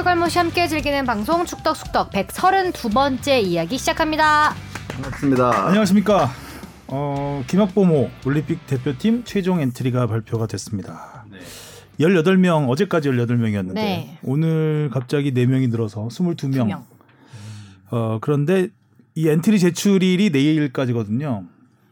축알못이 함께 즐기는 방송 축덕숙덕 132번째 이야기 시작합니다. 반갑습니다. 안녕하십니까. 어, 김학범호 올림픽 대표팀 최종 엔트리가 발표가 됐습니다. 네. 18명, 어제까지 18명이었는데 네. 오늘 갑자기 4명이 늘어서 22명. 두 명. 어, 그런데 이 엔트리 제출일이 내일까지거든요.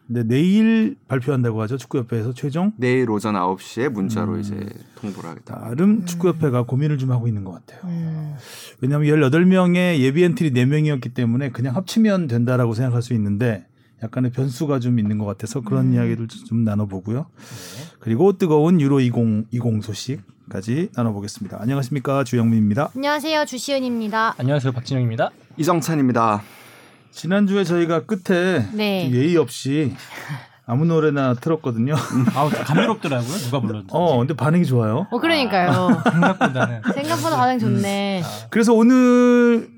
근데 내일 발표한다고 하죠. 축구협회에서 최종. 내일 오전 9시에 문자로 이제 통보를 하겠다. 나름 축구협회가 고민을 좀 하고 있는 것 같아요. 음, 왜냐하면 18명의 예비 엔트리 4명이었기 때문에 그냥 합치면 된다라고 생각할 수 있는데 약간의 변수가 좀 있는 것 같아서 그런 이야기를 좀 나눠보고요. 그리고 뜨거운 유로 20, 20 소식까지 나눠보겠습니다. 안녕하십니까 주영민입니다. 안녕하세요. 주시은입니다. 안녕하세요 박진영입니다. 이정찬입니다. 지난주에 저희가 끝에 네. 예의 없이 아무 노래나 틀었거든요. 아우 감미롭더라고요 누가 불렀는지. 어, 근데 반응이 좋아요. 어, 그러니까요. 생각보다는. 생각보다 반응 좋네. 그래서 오늘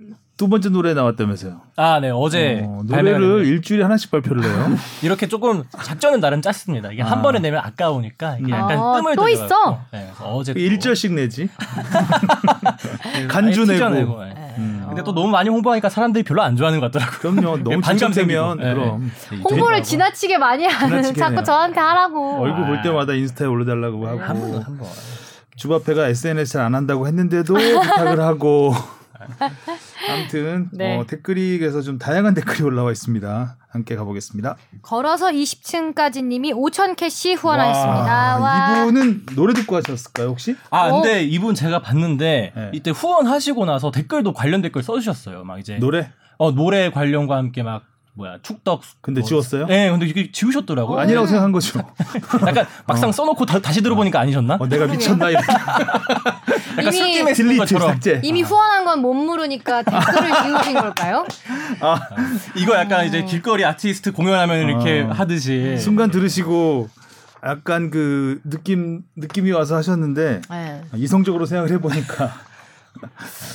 두 번째 노래 나왔다면서요. 아, 네 어제 어, 노래를 일주일에 하나씩 발표를 해요. 이렇게 조금 작전은 나름 짰습니다. 이게 아. 한 번에 내면 아까우니까 이게 약간 아, 뜸을 또 들여갖고. 있어? 네, 어제 또그 일절씩 내지. 간주 내고. 네. 음. 근데 또 너무 많이 홍보하니까 사람들이 별로 안 좋아하는 것 같더라고요. 그럼요. 너무 반감 생기고. 네. 그럼 홍보를 지나치게 많이 하는 자꾸. 저한테 하라고. 얼굴 볼 아. 때마다 인스타에 올려달라고 하고 한 번, 한 번. 주바페가 SNS 잘 안 한다고 했는데도 부탁을 하고 아무튼 네. 어, 댓글이 그래서 좀 다양한 댓글이 올라와 있습니다. 함께 가보겠습니다. 걸어서 20층까지 님이 5천 캐시 후원하였습니다. 와, 와. 이분은 노래 듣고 하셨을까요 혹시? 아 어? 근데 이분 제가 봤는데 네. 이때 후원하시고 나서 댓글도 관련 댓글 써주셨어요. 막 이제 노래? 어, 노래 관련과 함께 막 뭐야 축덕. 근데 뭐- 지웠어요? 네, 근데 이게 지우셨더라고요. 어. 아니라고 생각한 거죠. 약간 막상 써놓고 다, 시 들어보니까 아니셨나? 어, 내가 미쳤나 이렇게 약간 이미- 딜리트 것처럼 삭제. 이미 후원한 건 못 물으니까 댓글을 지우신 걸까요? 이거 약간 이제 길거리 아티스트 공연하면 이렇게 어. 하듯이 순간 들으시고 약간 그 느낌 느낌이 와서 하셨는데 네. 이성적으로 생각을 해보니까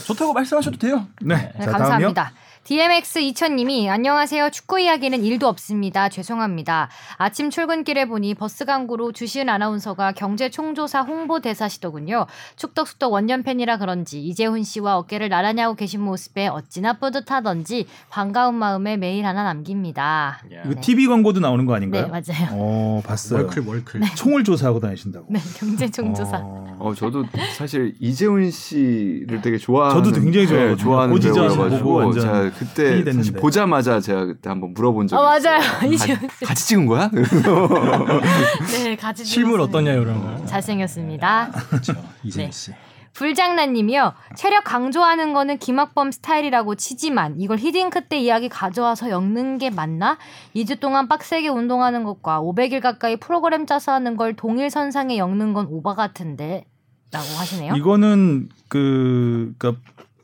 좋다고 말씀하셔도 돼요. 네, 네, 자 다음이요. 감사합니다. DMX 2000님이 안녕하세요. 축구 이야기는 일도 없습니다. 죄송합니다. 아침 출근길에 보니 버스 광고로 주시은 아나운서가 경제 총조사 홍보 대사시더군요. 축덕숙덕 원년 팬이라 그런지 이재훈 씨와 어깨를 나란히 하고 계신 모습에 어찌나 뿌듯하던지 반가운 마음에 메일 하나 남깁니다. 이거 TV 광고도 나오는 거 아닌가요? 네, 맞아요. 어, 봤어요. 월클. 총을 조사하고 다니신다고. 네, 경제 총조사. 어, 어 저도 사실 이재훈 씨를 되게 좋아하는 저도 굉장히 좋아하거든요. 네, 좋아하는 배우여가지고 제가 그때. 사실 보자마자 제가 그때 한번 물어본 적이 어, 있어요. 맞아요. 씨. 같이 찍은 거야? 네, 같이 실물. 어떠냐 이런 거. 잘생겼습니다. 그렇죠. 이재민 네. 씨. 불장난님이요. 체력 강조하는 거는 김학범 스타일이라고 치지만 이걸 히딩크 때 이야기 가져와서 엮는 게 맞나? 2주 동안 빡세게 운동하는 것과 500일 가까이 프로그램 짜서 하는 걸 동일 선상에 엮는 건 오바 같은데 라고 하시네요. 이거는 그 그러니까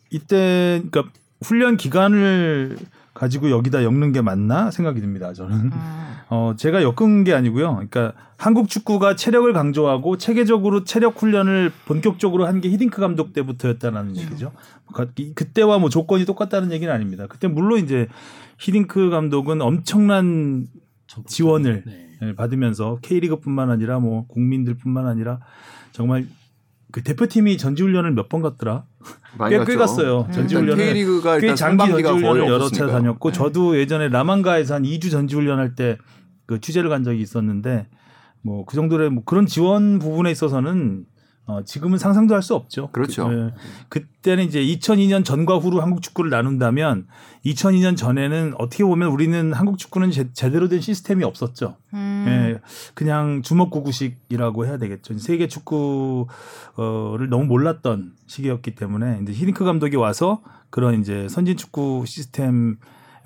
이때 그러니까 훈련 기간을 가지고 여기다 엮는 게 맞나 생각이 듭니다. 저는. 음, 어, 제가 엮은 게 아니고요. 그러니까 한국 축구가 체력을 강조하고 체계적으로 체력 훈련을 본격적으로 한 게 히딩크 감독 때부터였다는 얘기죠. 가- 이- 그때와 뭐 조건이 똑같다는 얘기는 아닙니다. 그때 물론 이제 히딩크 감독은 엄청난 지원을 네. 예, 받으면서 K리그뿐만 아니라 뭐 국민들뿐만 아니라 정말 그 대표팀이 전지훈련을 몇 번 갔더라. 꽤, 꽤 갔죠. 갔어요. 일단 전지훈련을 꽤 장기 전지훈련을 여러 차례 없었으니까요. 다녔고 네. 저도 예전에 라만가에서 한 2주 전지훈련 할 때 그 취재를 간 적이 있었는데 뭐 그 정도의 뭐 그런 지원 부분에 있어서는 어, 지금은 상상도 할 수 없죠. 그렇죠. 그, 때는 이제 2002년 전과 후로 한국 축구를 나눈다면 2002년 전에는 어떻게 보면 우리는 한국 축구는 제, 제대로 된 시스템이 없었죠. 음, 예, 그냥 주먹구구식이라고 해야 되겠죠. 세계 축구를 너무 몰랐던 시기였기 때문에 이제 히딩크 감독이 와서 그런 이제 선진 축구 시스템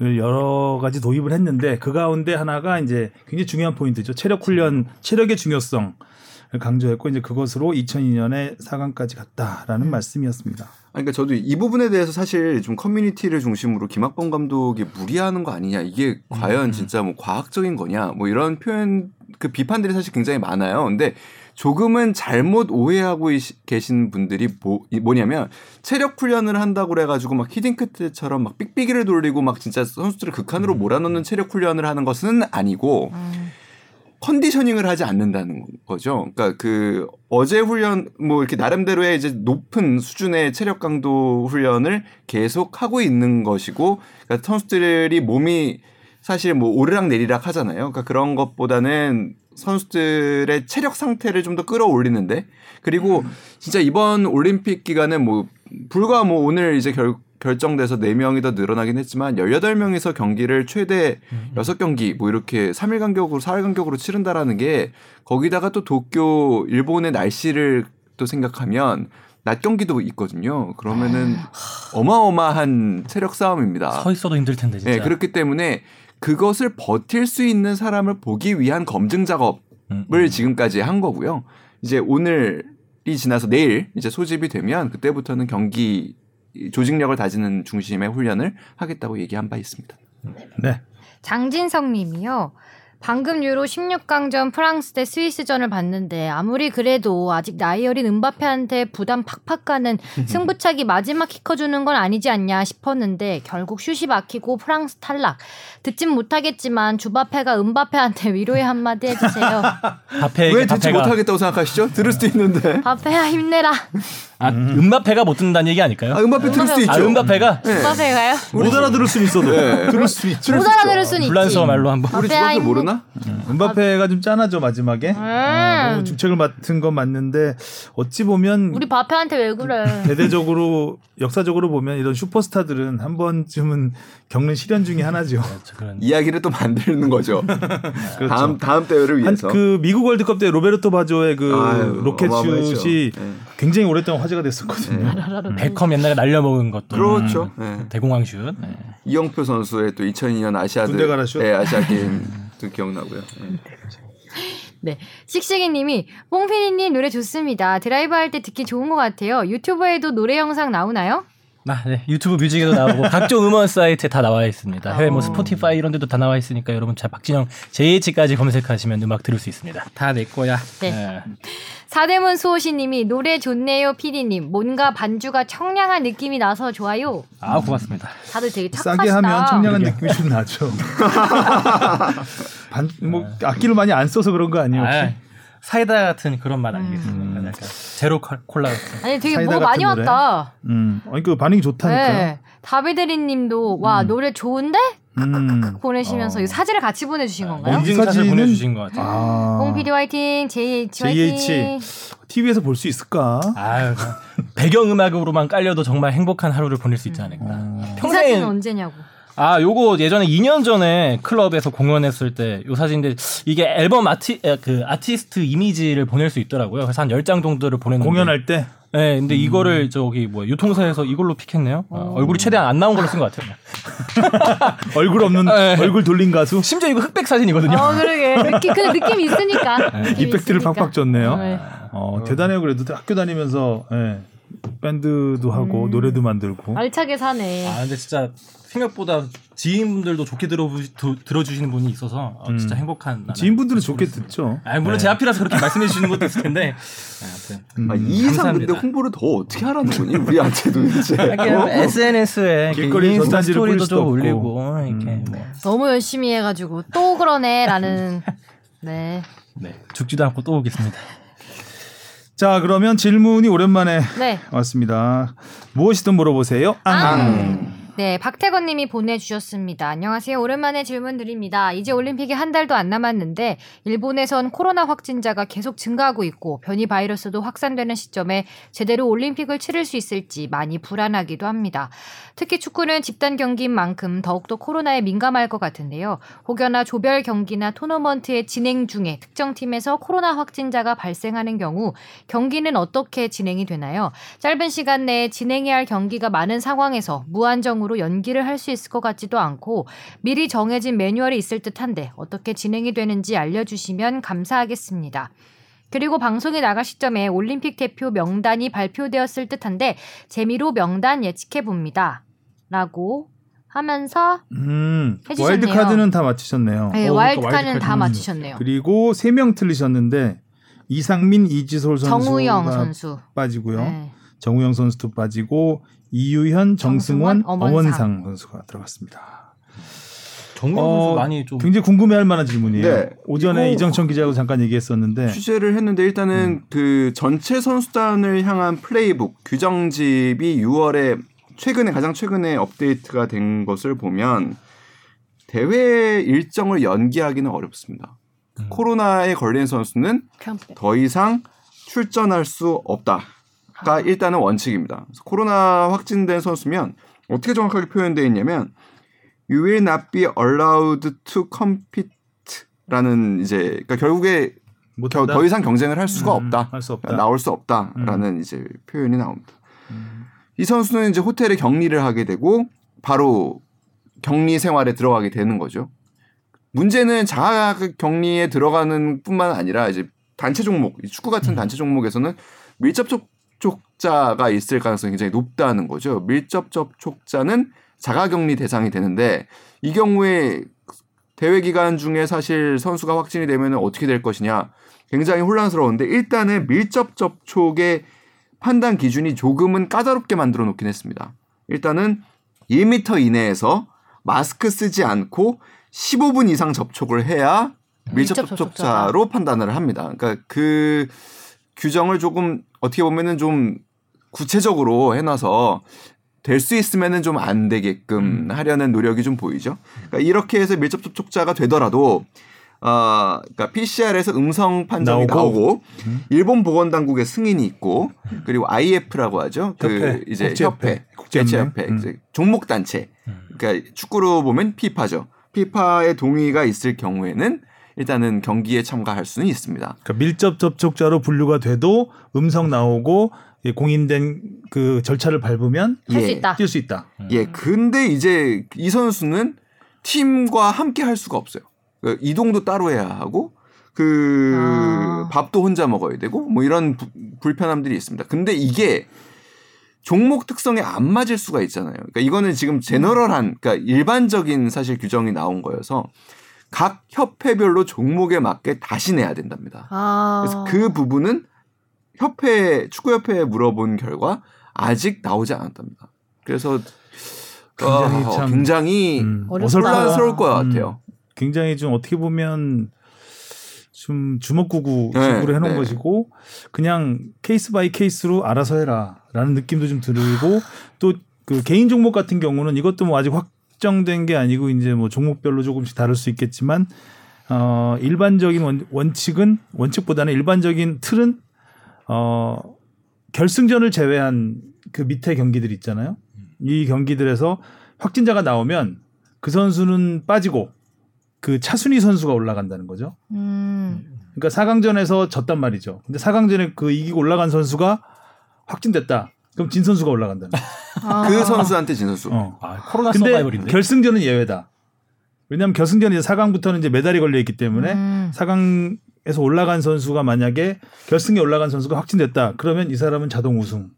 을 여러 가지 도입을 했는데 그 가운데 하나가 이제 굉장히 중요한 포인트죠. 체력 훈련, 체력의 중요성을 강조했고 이제 그것으로 2002년에 4강까지 갔다라는 말씀이었습니다. 아니, 그러니까 저도 이 부분에 대해서 사실 좀 커뮤니티를 중심으로 김학범 감독이 무리하는 거 아니냐 이게 과연 진짜 뭐 과학적인 거냐 뭐 이런 표현 그 비판들이 사실 굉장히 많아요. 근데 조금은 잘못 오해하고 계신 분들이 뭐, 이 뭐냐면 체력 훈련을 한다고 그래가지고 막 히딩크 때처럼 막 삑삑이를 돌리고 막 진짜 선수들을 극한으로 몰아넣는 체력 훈련을 하는 것은 아니고 음, 컨디셔닝을 하지 않는다는 거죠. 그러니까 그 어제 훈련 뭐 이렇게 나름대로의 이제 높은 수준의 체력 강도 훈련을 계속 하고 있는 것이고 그러니까 선수들이 몸이 사실 뭐 오르락 내리락 하잖아요. 그러니까 그런 것보다는 선수들의 체력 상태를 좀 더 끌어올리는데 그리고 진짜 이번 올림픽 기간은 뭐 불과 뭐 오늘 이제 결 결정돼서 4명이 더 늘어나긴 했지만 18명이서 경기를 최대 6경기 뭐 이렇게 3일 간격으로 4일 간격으로 치른다라는 게 거기다가 또 도쿄 일본의 날씨를 또 생각하면 낮 경기도 있거든요. 그러면은 어마어마한 체력 싸움입니다. 서 있어도 힘들 텐데 진짜. 네, 그렇기 때문에 그것을 버틸 수 있는 사람을 보기 위한 검증 작업을 음, 음. 지금까지 한 거고요. 이제 오늘이 지나서 내일 이제 소집이 되면 그때부터는 경기 조직력을 다지는 중심의 훈련을 하겠다고 얘기한 바 있습니다. 네. 장진성 님이요. 방금 유로 16강전 프랑스 대 스위스전을 봤는데 아무리 그래도 아직 나이 어린 은바페한테 부담 팍팍 가는 승부차기 마지막 키커 주는 건 아니지 않냐 싶었는데 결국 슛이 막히고 프랑스 탈락. 듣진 못하겠지만 주바페가 은바페한테 위로의 한마디 해주세요. 바페에게 왜 듣지 바페가 못하겠다고 생각하시죠? 들을 수도 있는데. 바페야 힘내라. 아, 음 바페가 못 듣는다는 얘기 아닐까요? 아, 음바페 들을 수도 있죠. 아, 음바페가 네. 바페가요? 못 알아들을 수는 있어도 네. 들을 수 있죠. 못 알아들을 수는 있지. 불란스어 말로 한번. 우리 바페야 주바페 힘내- 모르나? 은바페가 좀 짠하죠 마지막에. 음. 어, 너무 중책을 맡은 건 맞는데 어찌 보면 우리 바페한테 왜 그래? 대대적으로 역사적으로 보면 이런 슈퍼스타들은 한 번쯤은 겪는 시련 중에 하나죠. 그렇죠. 이야기를 또 만드는 거죠. 그렇죠. 다음 다음 대회를 한 위해서. 그 미국 월드컵 때 로베르토 바조의 그 아유, 로켓 어마어마했죠. 네. 굉장히 오랫동안 화제가 됐었거든요. 베컴 옛날에 날려먹은 것도. 그렇죠. 음, 네. 대공황 슛. 네. 이영표 선수의 또 2002년 아시아드 군대 가라 슛. 네, 아시안 게임도 기억나고요. 네. 네. 씩씩이님이 뽕피디님 노래 좋습니다. 드라이브 할 때 듣기 좋은 것 같아요. 유튜브에도 노래 영상 나오나요? 아, 네. 유튜브 뮤직에도 나오고 각종 음원 사이트에 다 나와 있습니다. 해외 뭐 어. 스포티파이 이런 데도 다 나와 있으니까 여러분 잘 박진영 JH까지 검색하시면 음악 들을 수 있습니다. 다 내 거야. 네. 사대문 수호시님이 노래 좋네요, 피디님. 뭔가 반주가 청량한 느낌이 나서 좋아요. 아, 고맙습니다. 다들 되게 착하시다. 싸게 하면 청량한 느낌이 좀 나죠. 반, 뭐 악기를 많이 안 써서 그런 거 아니에요? 아, 사이다 같은 그런 맛 음. 아니겠습니까? 약간 제로 콜- 콜라 같은. 아니 되게 뭐 많이 노래? 왔다. 음, 아니 그 반응이 좋다니까. 네. 다비드리님도 와 노래 좋은데 음. 보내시면서 어. 이 사진을 같이 보내주신 건가요? 어, 인증샷을 사진은- 보내주신 것 같아요. 아, 뽕 PD 화이팅, JH 화이팅. JH. TV에서 볼 수 있을까? 아유, 배경 음악으로만 깔려도 정말 행복한 하루를 보낼 수 있지 않을까. 어. 이 사진은 평생 언제냐고. 아 요거 예전에 2년 전에 클럽에서 공연했을 때 요 사진인데 이게 앨범 아티 에, 그 아티스트 이미지를 보낼 수 있더라고요. 그래서 한 10장 정도를 보냈는데 공연할 때 네, 근데 이거를 저기 뭐 유통사에서 이걸로 픽했네요. 어, 얼굴이 최대한 안 나온 걸로 쓴 것 같아요. 얼굴 없는 네. 얼굴 돌린 가수 심지어 이거 흑백 사진이거든요. 어 그러게 느낌 근데 느낌 있으니까. 느낌 이펙트를 있으니까. 팍팍 줬네요. 네. 어, 대단해요. 그래도 학교 다니면서 예. 밴드도 하고 음. 노래도 만들고. 알차게 사네. 아 근데 진짜 생각보다 지인분들도 좋게 들어 들어 주시는 분이 있어서 어, 진짜 음. 행복한. 지인분들은 좋게 듣죠. 아 물론 네. 제 앞이라서 그렇게 말씀해 주시는 것도 있을 텐데 아, 아무튼 음. 아, 이 이상 근데. 홍보를 더 어떻게 하라는 거니 우리한테 도대체. 어? SNS에 길거리 인스타 전단지를 뿌릴 스토리도 좀. 올리고 이렇게 음. 뭐 너무 열심히 해가지고 또 그러네라는. 네. 네, 죽지도 않고 또 오겠습니다. 자, 그러면 질문이 오랜만에 네. 왔습니다. 무엇이든 물어보세요. 앙. 네, 박태건 님이 보내주셨습니다. 안녕하세요. 오랜만에 질문 드립니다. 이제 올림픽이 한 달도 안 남았는데, 일본에선 코로나 확진자가 계속 증가하고 있고, 변이 바이러스도 확산되는 시점에 제대로 올림픽을 치를 수 있을지 많이 불안하기도 합니다. 특히 축구는 집단 경기인 만큼 더욱더 코로나에 민감할 것 같은데요. 혹여나 조별 경기나 토너먼트의 진행 중에 특정 팀에서 코로나 확진자가 발생하는 경우, 경기는 어떻게 진행이 되나요? 짧은 시간 내에 진행해야 할 경기가 많은 상황에서 무한정으로 연기를 할 수 있을 것 같지도 않고 미리 정해진 매뉴얼이 있을 듯한데 어떻게 진행이 되는지 알려주시면 감사하겠습니다. 그리고 방송이 나갈 시점에 올림픽 대표 명단이 발표되었을 듯한데 재미로 명단 예측해 봅니다. 라고 하면서 음. 해주셨네요. 와일드 카드는 다 맞히셨네요. 네, 어, 와일드카는 와일드카드. 다 음. 맞추셨네요. 그리고 세 명 틀리셨는데 이상민, 이지솔 선수가 정우영 선수. 빠지고요. 네. 정우영 선수도 빠지고 이유현, 정승원, 정승원, 엄원상. 엄원상 선수가 들어갔습니다. 정명 어, 선수 많이 좀 굉장히 궁금해할 만한 질문이에요. 네. 오전에 이정찬 기자하고 잠깐 얘기했었는데 취재를 했는데 일단은 그 전체 선수단을 향한 플레이북 규정집이 6월에 최근에 가장 최근에 업데이트가 된 것을 보면 대회 일정을 연기하기는 어렵습니다. 음. 코로나에 걸린 선수는. 더 이상 출전할 수 없다 가 일단은 원칙입니다. 코로나 확진된 선수면 어떻게 정확하게 표현되어 있냐면 you will not be allowed to compete라는 이제 그러니까 결국에 겨-. 더 이상 경쟁을 할 수가 음, 없다. 할 수 없다. 나올 수 없다라는 이제 표현이 나옵니다. 이 선수는 이제 호텔에 격리를 하게 되고 바로 격리 생활에 들어가게 되는 거죠. 문제는 자가 격리에 들어가는 뿐만 아니라 이제 단체 종목, 이 축구 같은 단체 종목에서는 밀접 접촉자가 있을 가능성이 굉장히 높다는 거죠. 밀접 접촉자는 자가 격리 대상이 되는데 이 경우에 대회 기간 중에 사실 선수가 확진이 되면 어떻게 될 것이냐 굉장히 혼란스러운데 일단은 밀접 접촉의 판단 기준이 조금은 까다롭게 만들어 놓긴 했습니다. 일단은 1m 이내에서 마스크 쓰지 않고 15분 이상 접촉을 해야 밀접 접촉자로 판단을 합니다. 그러니까 그 규정을 조금 어떻게 보면은 좀 구체적으로 해놔서 될 수 있으면은 좀 안 되게끔 하려는 노력이 좀 보이죠. 그러니까 이렇게 해서 밀접 접촉자가 되더라도 어, 그러니까 PCR에서 음성 판정이 나오고. 나오고, 일본 보건 당국의 승인이 있고 그리고 IF라고 하죠. 그 협회, 이제 국제협회, 협회, 국제연맹. 국제협회, 음. 이제 종목 단체. 그러니까 축구로 보면 피파죠. 피파의 동의가 있을 경우에는 일단은 경기에 참가할 수는 있습니다. 그러니까 밀접 접촉자로 분류가 돼도 음성 나오고 예, 공인된 그 절차를 밟으면 할수 예. 있다. 뛸 수 있다. 예, 근데 이제 이 선수는 팀과 함께 할 수가 없어요. 그 이동도 따로 해야 하고 그 아. 밥도 혼자 먹어야 되고 뭐 이런 부- 불편함들이 있습니다. 근데 이게 종목 특성에 안 맞을 수가 있잖아요. 그러니까 이거는 지금 제너럴한 그러니까 일반적인 사실 규정이 나온 거여서 각 협회별로 종목에 맞게 다시 내야 된답니다. 아. 그래서 그 부분은 협회 축구협회에 물어본 결과 아직 나오지 않았답니다. 그래서 굉장히 어, 참, 굉장히 음. 혼란스러울 것 음. 같아요. 굉장히 좀 어떻게 보면 좀 주먹구구 네, 식으로 해놓은 네. 것이고 그냥 case by case로 알아서 해라라는 느낌도 좀 들고 또 그 개인 종목 같은 경우는 이것도 뭐 아직 확 정된 게 아니고 이제 뭐 종목별로 조금씩 다를 수 있겠지만 어 일반적인 원, 원칙은 원칙보다는 일반적인 틀은 어 결승전을 제외한 그 밑에 경기들 있잖아요. 이 경기들에서 확진자가 나오면 그 선수는 빠지고 그 차순위 선수가 올라간다는 거죠. 음. 그러니까 4강전에서 졌단 말이죠. 근데 4강전에 그 이기고 올라간 선수가 확진됐다. 그럼 진 선수가 올라간다는 거예요. 아. 그 선수한테 진 선수. 어. 아, 코로나 근데 서바이벌인데. 결승전은 예외다. 왜냐하면 결승전이 4강부터는 이제 메달이 걸려 있기 때문에 음. 4강에서 올라간 선수가 만약에 결승에 올라간 선수가 확진됐다. 그러면 이 사람은 자동 우승.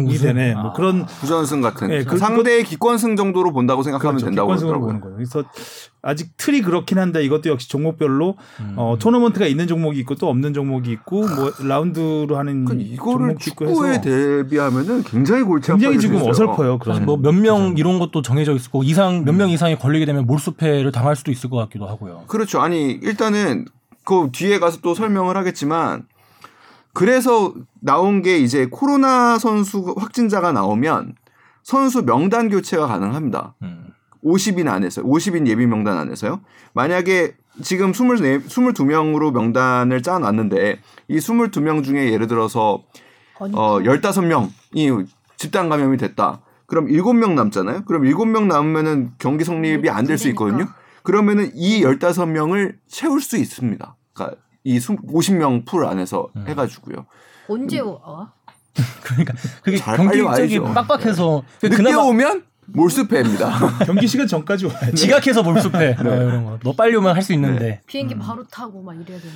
우승. 되네. 아. 뭐 그런 부전승 같은 네, 그- 상대의 기권승 정도로 본다고 생각하면 그렇죠. 된다고 그러더라고요. 보는 거예요. 그래서 아직 틀이 그렇긴 한데 이것도 역시 종목별로 음. 어, 토너먼트가 있는 종목이 있고 또 없는 종목이 있고 뭐 라운드로 하는 그러니까 이거를 축구에 대비하면은 굉장히 골치 굉장히 지금 있어요. 어설퍼요. 그런 사실 뭐몇 명 이런 것도 정해져 있고 이상 몇 명 이상이 걸리게 되면 몰수패를 당할 수도 있을 것 같기도 하고요. 그렇죠. 아니 일단은 그 뒤에 가서 또 설명을 하겠지만 그래서 나온 게 이제 코로나 선수 확진자가 나오면 선수 명단 교체가 가능합니다. 음. 50인 안에서 50인 예비 명단 안에서요. 만약에 지금 24, 22명으로 명단을 짜놨는데 이 22명 중에 예를 들어서 어 15명이 집단 감염이 됐다. 그럼 7명 남잖아요. 그럼 7명 남으면은 경기 성립이 안 될 수 있거든요. 그러면은 이 15명을 채울 수 있습니다. 그러니까 이 50명 풀 안에서 음. 해 가지고요. 언제 와? 그러니까 그게 잘 경기 빨리 쪽이 와야죠. 빡빡해서 늦게 그나마 오면 몰수패입니다. 경기 시간 전까지 와야 돼. 지각해서 몰수패 뭐 이런 거. 너 빨리 오면 할 수 있는데. 비행기 바로 타고 막 이래야 되는.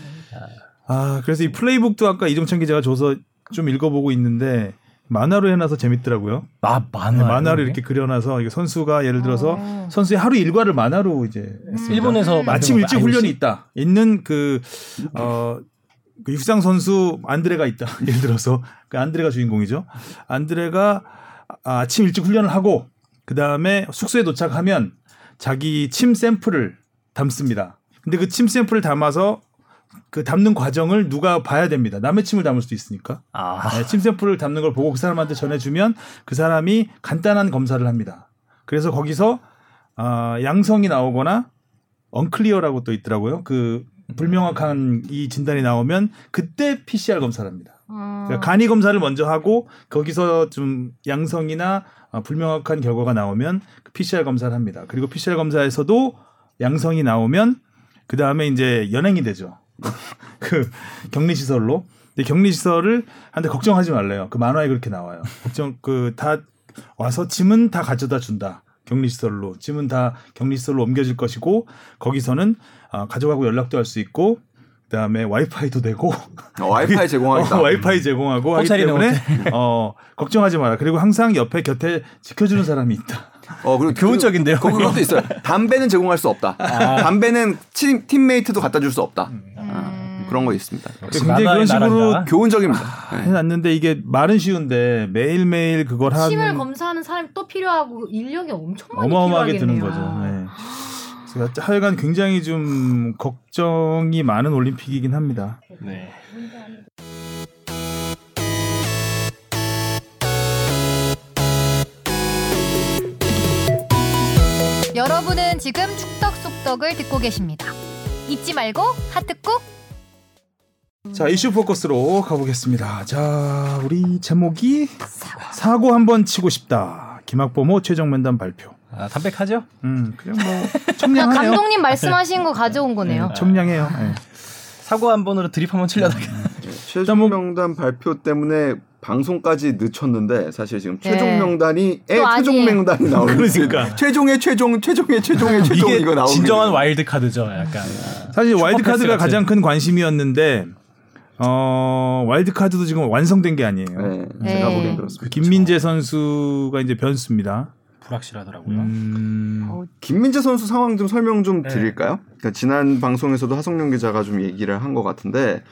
아 그래서 이 플레이북도 아까 이정찬 기자가 줘서 좀 읽어보고 있는데 만화로 해놔서 재밌더라고요. 마 네, 만화. 만화를 이렇게 그려놔서 이게 선수가 예를 들어서 어. 선수의 하루 일과를 만화로 이제 했습니다. 일본에서 음. 아침 일찍? 훈련이 있다. 있는 그, 어, 그 육상 선수 안드레가 있다. 예를 들어서 그 안드레가 주인공이죠. 안드레가 아- 아침 일찍 훈련을 하고 그 다음에 숙소에 도착하면 자기 침 샘플을 담습니다. 근데 그 침 샘플을 담아서 그 담는 과정을 누가 봐야 됩니다. 남의 침을 담을 수도 있으니까. 아. 네, 침 샘플을 담는 걸 보고 그 사람한테 전해주면 그 사람이 간단한 검사를 합니다. 그래서 거기서 아, 양성이 나오거나 언클리어라고 또 있더라고요. 그 불명확한 이 진단이 나오면 그때 PCR 검사를 합니다. 어. 그러니까 간이 검사를 먼저 하고 거기서 좀 양성이나 아, 불명확한 결과가 나오면 그 PCR 검사를 합니다. 그리고 PCR 검사에서도 양성이 나오면 그 다음에 이제 연행이 되죠. 그 격리 시설로. 근데 격리 시설을 한데 걱정하지 말래요. 그 만화에 그렇게 나와요. 걱정 그 다 와서 짐은 다 가져다 준다. 격리 시설로 짐은 다 격리 시설로 옮겨질 것이고 거기서는 아, 가져가고 연락도 할 수 있고 그다음에 와이파이도 되고 어, 와이파이 제공하겠다. 어, 와이파이 제공하고 하기 때문에 어, 걱정하지 마라. 그리고 항상 옆에 곁에 지켜주는 사람이 있다. 어, 그리고 교훈적인데요, 그, 그것도 있어요. 담배는 제공할 수 없다. 아. 담배는 팀, 팀메이트도 갖다 줄 수 없다. 음. 아, 그런 거 있습니다. 굉장히 그런 식으로 나라다. 교훈적입니다. 네. 해놨는데 이게 말은 쉬운데 매일 매일 그걸 침을 하는 검사하는 사람이 또 필요하고 인력이 엄청 많이 어마어마하게 드는. 거죠. 네. 그래서 하여간 굉장히 좀 걱정이 많은 올림픽이긴 합니다. 네. 여러분은 지금 축덕 속덕을 듣고 계십니다. 잊지 말고 하트 꾹. 자 이슈 포커스로 가보겠습니다. 자 우리 제목이 사고 한번 치고 싶다. 김학범호 최종 면담 발표. 아, 담백하죠? 음 그냥 뭐 청량하네요. 감독님 말씀하신 거 가져온 거네요. 청량해요. 네. 사고 한 번으로 드립 한번 치려다가 최종 뭐- 명단 발표 때문에 방송까지 늦췄는데 사실 지금 네. 최종 명단이 에또 최종 명단이 나오는 그러니까. 최종의 최종 최종의 최종의 최종 이게 이거 나오는 진정한 게 와일드 카드죠, 약간. 사실 super pass 와일드 카드가 같은. 가장 큰 관심이었는데 어 와일드 카드도 지금 완성된 게 아니에요. 네, 네. 제가 보기엔 그 그렇습니다. 김민재 선수가 이제 변수입니다. 불확실하더라고요. 음, 김민재 선수 상황 좀 설명 좀 네. 드릴까요? 그러니까 지난 방송에서도 하성룡 기자가 좀 얘기를 한 것 같은데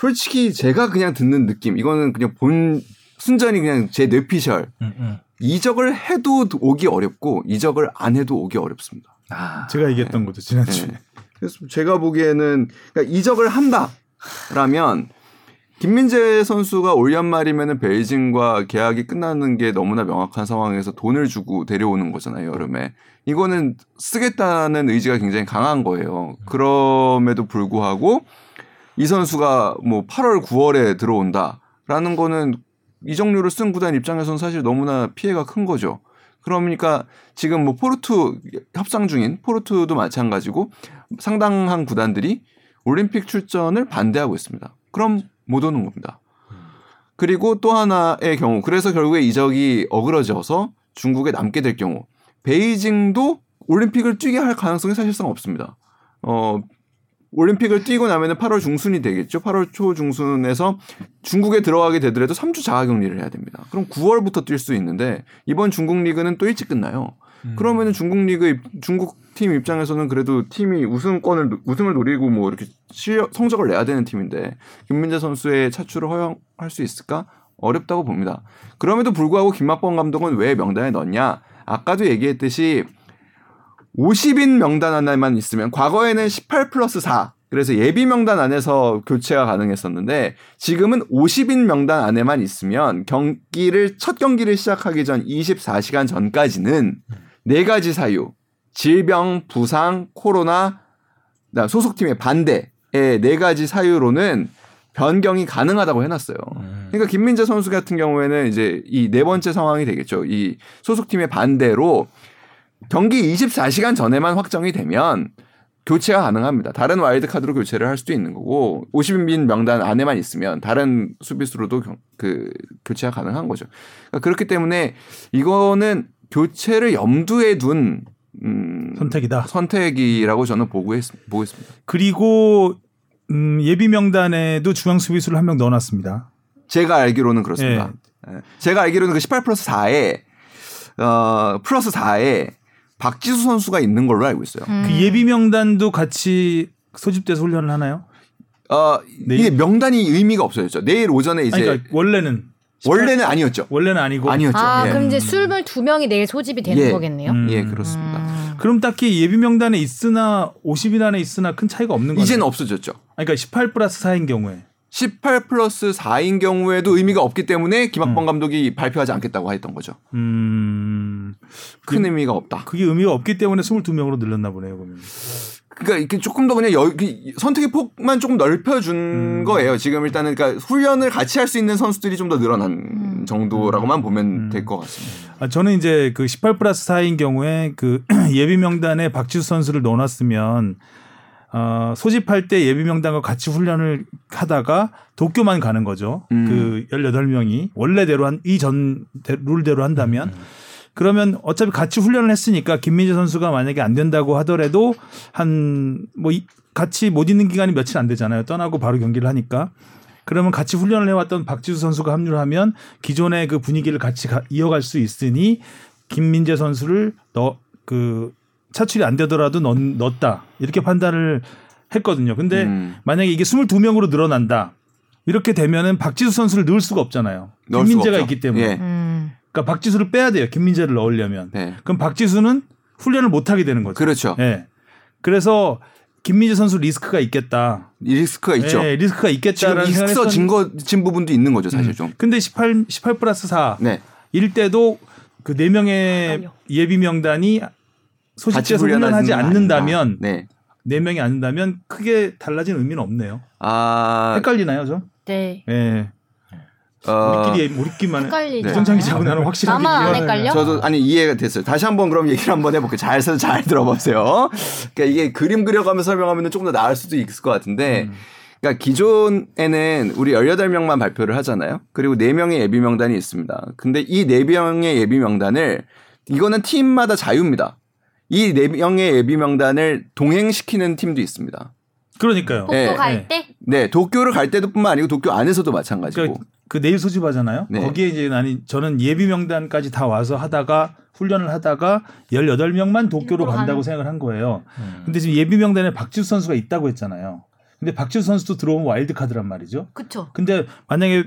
솔직히 제가 그냥 듣는 느낌 이거는 그냥 본 순전히 그냥 제 뇌피셜 음, 음. 이적을 해도 오기 어렵고 이적을 안 해도 오기 어렵습니다. 아, 제가 얘기했던 거죠 지난주에. 네. 그래서 제가 보기에는 그러니까 이적을 한다라면 김민재 선수가 올 연말이면은 베이징과 계약이 끝나는 게 너무나 명확한 상황에서 돈을 주고 데려오는 거잖아요 여름에 이거는 쓰겠다는 의지가 굉장히 강한 거예요. 그럼에도 불구하고 이 선수가 뭐 8월 9월에 들어온다라는 거는 이적료를 쓴 구단 입장에서는 사실 너무나 피해가 큰 거죠. 그러니까 지금 뭐 포르투 협상 중인 포르투도 마찬가지고 상당한 구단들이 올림픽 출전을 반대하고 있습니다. 그럼 못 오는 겁니다. 그리고 또 하나의 경우 그래서 결국에 이적이 어그러져서 중국에 남게 될 경우 베이징도 올림픽을 뛰게 할 가능성이 사실상 없습니다. 어 올림픽을 뛰고 나면은 8월 중순이 되겠죠. 8월 초 중순에서 중국에 들어가게 되더라도 3주 자가격리를 해야 됩니다. 그럼 9월부터 뛸 수 있는데 이번 중국 리그는 또 일찍 끝나요. 음. 그러면은 중국 리그 입- 중국 팀 입장에서는 그래도 팀이 우승권을 우승을 노리고 뭐 이렇게 실력 성적을 내야 되는 팀인데 김민재 선수의 차출을 허용할 수 있을까 어렵다고 봅니다. 그럼에도 불구하고 김학범 감독은 왜 명단에 넣냐? 아까도 얘기했듯이 50인 명단 안에만 있으면 과거에는 18 플러스 4 그래서 예비 명단 안에서 교체가 가능했었는데 지금은 50인 명단 안에만 있으면 경기를 첫 경기를 시작하기 전 24시간 전까지는 네 가지 사유 질병, 부상, 코로나, 소속팀의 반대의 네 가지 사유로는 변경이 가능하다고 해놨어요. 음. 그러니까 김민재 선수 같은 경우에는 이제 이 네 번째 상황이 되겠죠. 이 소속팀의 반대로 경기 24시간 전에만 확정이 되면 교체가 가능합니다. 다른 와일드 카드로 교체를 할 수도 있는 거고 50인 명단 안에만 있으면 다른 수비수로도 경- 그 교체가 가능한 거죠. 그러니까 그렇기 때문에 이거는 교체를 염두에 둔 음, 선택이다. 선택이라고 저는 보고 있, 보고 있습니다. 그리고 음, 예비 명단에도 중앙 수비수를 한 명 넣어놨습니다. 제가 알기로는 그렇습니다. 네. 예. 제가 알기로는 그 18 플러스 4에 어, 플러스 4에 박지수 선수가 있는 걸로 알고 있어요. 음. 그 예비 명단도 같이 소집돼서 훈련을 하나요? 어, 내일- 이게 명단이 의미가 없어졌죠. 내일 오전에 이제 아니, 그러니까 원래는 원래는 아니었죠. 원래는 아니고 아니었죠. 아 예. 그럼 이제 술물 두 명이 내일 소집이 되는 예. 거겠네요. 음. 예, 그렇습니다. 음. 그럼 딱히 예비 명단에 있으나 50인 안에 있으나 큰 차이가 없는 거예요. 이제는 없어졌죠. 그러니까 18 플러스 4인 경우에 18 플러스 4인 경우에도 의미가 없기 때문에 김학범 감독이 발표하지 않겠다고 했던 거죠. 음큰 의미가 없다. 그게 의미가 없기 때문에 22명으로 늘렸나 보네요. 그러면. 그러니까 이게 조금 더 그냥 여, 그 선택의 폭만 조금 넓혀준 음. 거예요. 지금 일단은 그러니까 훈련을 같이 할 수 있는 선수들이 좀 더 늘어난 음. 정도라고만 보면 음. 될것 같습니다. 아, 저는 이제 그 18 플러스 4인 경우에 그 예비 명단에 박지수 선수를 넣어놨으면 어, 소집할 때 예비 명단과 같이 훈련을 하다가 도쿄만 가는 거죠. 음. 그 18명이 원래대로 한 이전 룰대로 한다면 그러면 어차피 같이 훈련을 했으니까 김민재 선수가 만약에 안 된다고 하더라도 한 뭐 같이 못 있는 기간이 며칠 안 되잖아요. 떠나고 바로 경기를 하니까. 그러면 같이 훈련을 해왔던 박지수 선수가 합류를 하면 기존의 그 분위기를 같이 가- 이어갈 수 있으니 김민재 선수를 넣, 그 차출이 안 되더라도 넣, 넣었다. 이렇게 판단을 했거든요. 근데 음. 만약에 이게 22명으로 늘어난다. 이렇게 되면은 박지수 선수를 넣을 수가 없잖아요. 넣을 수가 김민재가 없죠. 있기 때문에. 예. 음. 그러니까 박지수를 빼야 돼요. 김민재를 넣으려면. 네. 그럼 박지수는 훈련을 못 하게 되는 거죠. 그렇죠. 예. 그래서 김민재 선수 리스크가 있겠다. 이 리스크가 있죠. 예, 리스크가 지금 있겠다라는 생각을 있어진 했었는데 거, 진 부분도 있는 거죠, 사실 좀. 근데 18 18 플러스 4 네. 일 때도 그 네 명의 헷갈려. 예비 명단이 훈련하지는 훈련하지 않는다면 않는다. 네. 네 명이 않는다면 크게 달라진 의미는 없네요. 아, 헷갈리나요, 저? 네. 예. 어, 우리끼리 우리끼리만 헷갈리지 손창희 않아요? 자고 나는 확실하게 나만 안 헷갈려? 저도 아니 이해가 됐어요. 다시 한번 그럼 얘기를 한번 해볼게요. 잘잘잘 들어보세요. 그러니까 이게 그림 그려가면서 설명하면 조금 더 나을 수도 있을 것 같은데, 음. 그러니까 기존에는 우리 18명만 발표를 하잖아요. 그리고 4명의 예비 명단이 있습니다. 근데 이 4명의 예비 명단을 이거는 팀마다 자유입니다. 이 4명의 예비 명단을 동행시키는 팀도 있습니다. 그러니까요. 복도 예, 갈 예. 때? 네, 도쿄를 갈 때도 뿐만 아니고 도쿄 안에서도 마찬가지고. 그, 그 내일 소집하잖아요. 네. 거기에 이제 나는 저는 예비 명단까지 다 와서 하다가 훈련을 하다가 18명만 도쿄로 간다고. 생각을 한 거예요. 근데 지금 예비 명단에 박지수 선수가 있다고 했잖아요. 근데 박지수 선수도 들어오면 와일드 카드란 말이죠. 그쵸. 근데 만약에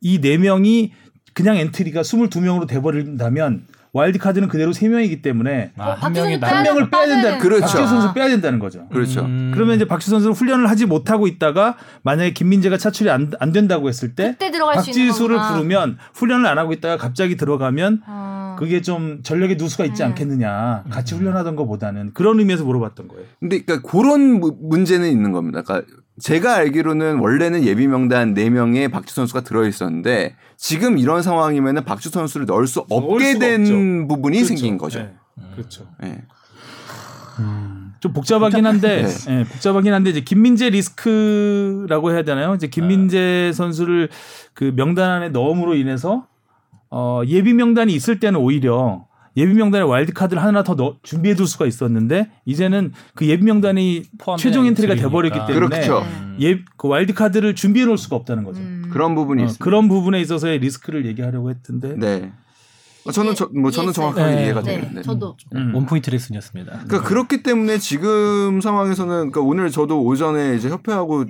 이 네 명이 그냥 엔트리가 22명으로 돼 버린다면 와일드 카드는 그대로 3명이기 때문에 아, 한 명이 한 나. 명을 빼야 된다. 그렇죠. 박지수 선수 빼야 된다는 거죠. 그렇죠. 음. 그러면 이제 박지수 선수는 훈련을 하지 못하고 있다가 만약에 김민재가 차출이 안, 안 된다고 했을 때 박지수를. 부르면 훈련을 안 하고 있다가 갑자기 들어가면 어. 그게 좀 전력의 누수가 있지 음. 않겠느냐. 같이 훈련하던 것보다는 그런 의미에서 물어봤던 거예요. 근데 그러니까 그런 무- 문제는 있는 겁니다. 그러니까 제가 알기로는 원래는 예비 명단 4명에 박주 선수가 들어 있었는데 지금 이런 상황이면은 박주 선수를 넣을 수 없게 된 없죠. 부분이 그렇죠. 생긴 거죠. 네. 그렇죠. 예. 좀 복잡하긴 한데, 네. 예, 복잡하긴 한데 이제 김민재 리스크라고 해야 되나요? 이제 김민재 선수를 그 명단 안에 넣음으로 인해서 어, 예비 명단이 있을 때는 오히려 예비 명단에 와일드 카드를 하나 더 넣, 준비해둘 수가 있었는데 이제는 그 예비 명단이 최종 엔트리가 엔트리니까. 돼버렸기 때문에 그렇죠. 음. 예, 그 와일드 카드를 준비해 놓을 수가 없다는 거죠. 음. 그런 부분이 어, 있습니다. 그런 부분에 있어서의 리스크를 얘기하려고 했던데. 네. 어, 저는 저, 뭐 저는. 정확하게 네. 이해가 네, 되는데. 저도. 음. 원포인트 레슨이었습니다. 그러니까 그렇기 때문에 지금 상황에서는 그러니까 오늘 저도 오전에 이제 협회하고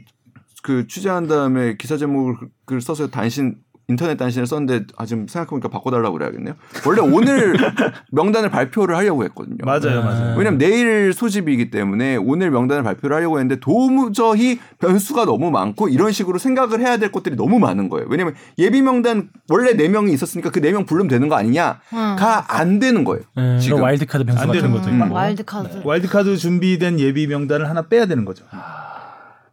그 취재한 다음에 기사 제목을 써서 단신 인터넷 단신을 썼는데 아 지금 생각해보니까 바꿔달라고 그래야겠네요. 원래 오늘 명단을 발표를 하려고 했거든요. 맞아요, 맞아요. 왜냐면 내일 소집이기 때문에 오늘 명단을 발표를 하려고 했는데 도무저히 변수가 너무 많고 이런 식으로 생각을 해야 될 것들이 너무 많은 거예요. 왜냐면 예비 명단 원래 4명이 있었으니까 그 4명 부르면 되는 거 아니냐가 안 되는 거예요. 네, 지금. 이런 와일드카드 변수 안 되는 거죠. 있고. 와일드 카드. 와일드 카드 준비된 예비 명단을 하나 빼야 되는 거죠.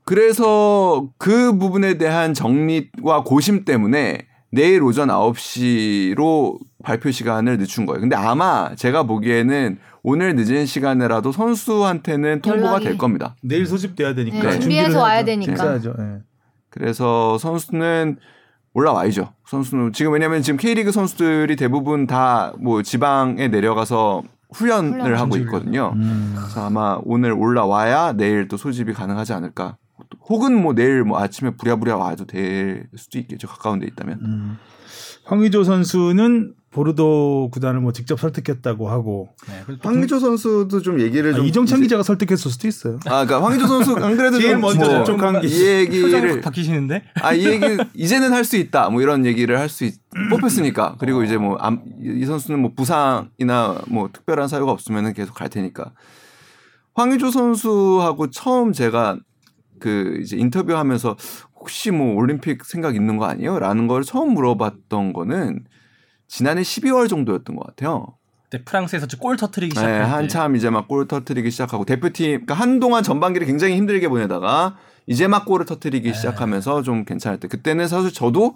그래서 그 부분에 대한 정리와 고심 때문에 내일 오전 9시로 발표 시간을 늦춘 거예요. 근데 아마 제가 보기에는 오늘 늦은 시간에라도 선수한테는 통보가 연락이- 될 겁니다. 내일 소집돼야 되니까 네, 준비해서 와야. 되니까. 예. 그래서 선수는 올라와야죠. 선수는 지금 왜냐하면 지금 K리그 선수들이 대부분 다 뭐 지방에 내려가서 훈련을 훈련. 하고 있거든요. 음. 그래서 아마 오늘 올라와야 내일 또 소집이 가능하지 않을까. 혹은 뭐 내일 뭐 아침에 부랴부랴 와도 될 수도 있겠죠. 가까운 데 있다면. 음. 황의조 선수는 보르도 구단을 뭐 직접 설득했다고 하고 네, 황의조 선수도 좀 얘기를 아, 좀 이정찬 이제- 기자가 설득했을 수도 있어요. 아, 그러니까 황의조 선수 안 그래도 제일 좀 먼저 뭐 접촉한 게이 얘기를 확 바뀌시는데? 아, 이 얘기 이제는 할 수 있다. 뭐 이런 얘기를 할 수 뽑혔으니까. 그리고 이제 뭐 이 선수는 뭐 부상이나 뭐 특별한 사유가 없으면은 계속 갈 테니까. 황의조 선수하고 처음 제가 그 이제 인터뷰하면서 혹시 뭐 올림픽 생각 있는 거 아니에요? 라는 걸 처음 물어봤던 거는 지난해 12월 정도였던 것 같아요. 그때 프랑스에서 골 터트리기 네, 시작할 때 한참 이제 막 골 터트리기 시작하고 대표팀 그러니까 한동안 전반기를 굉장히 힘들게 보내다가 이제 막 골을 터트리기 네. 시작하면서 좀 괜찮을 때 그때는 사실 저도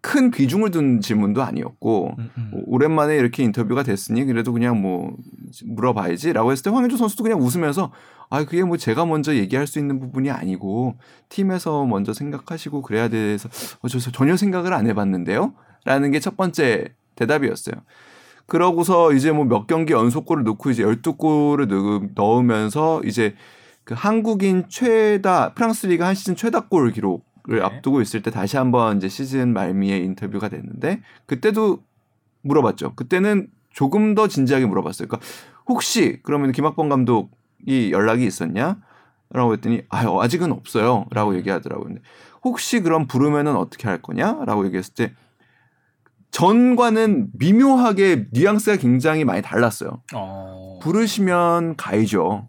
큰 비중을 둔 질문도 아니었고 음, 음. 오- 오랜만에 이렇게 인터뷰가 됐으니 그래도 그냥 뭐 물어봐야지라고 했을 때 황의조 선수도 그냥 웃으면서 아 그게 뭐 제가 먼저 얘기할 수 있는 부분이 아니고 팀에서 먼저 생각하시고 그래야 돼서 어, 저 전혀 생각을 안 해봤는데요라는 게 첫 번째 대답이었어요. 그러고서 이제 뭐 몇 경기 연속골을 넣고 이제 12골을 넣, 넣으면서 이제 그 한국인 최다 프랑스 리그 한 시즌 최다 골 기록을 네. 앞두고 있을 때 다시 한번 이제 시즌 말미에 인터뷰가 됐는데 그때도 물어봤죠. 그때는 조금 더 진지하게 물어봤어요. 그러니까 혹시 그러면 김학범 감독이 연락이 있었냐? 라고 했더니 아 아직은 없어요. 라고 얘기하더라고요. 근데 혹시 그럼 부르면은 어떻게 할 거냐? 라고 얘기했을 때 전과는 미묘하게 뉘앙스가 굉장히 많이 달랐어요. 어. 부르시면 가이죠.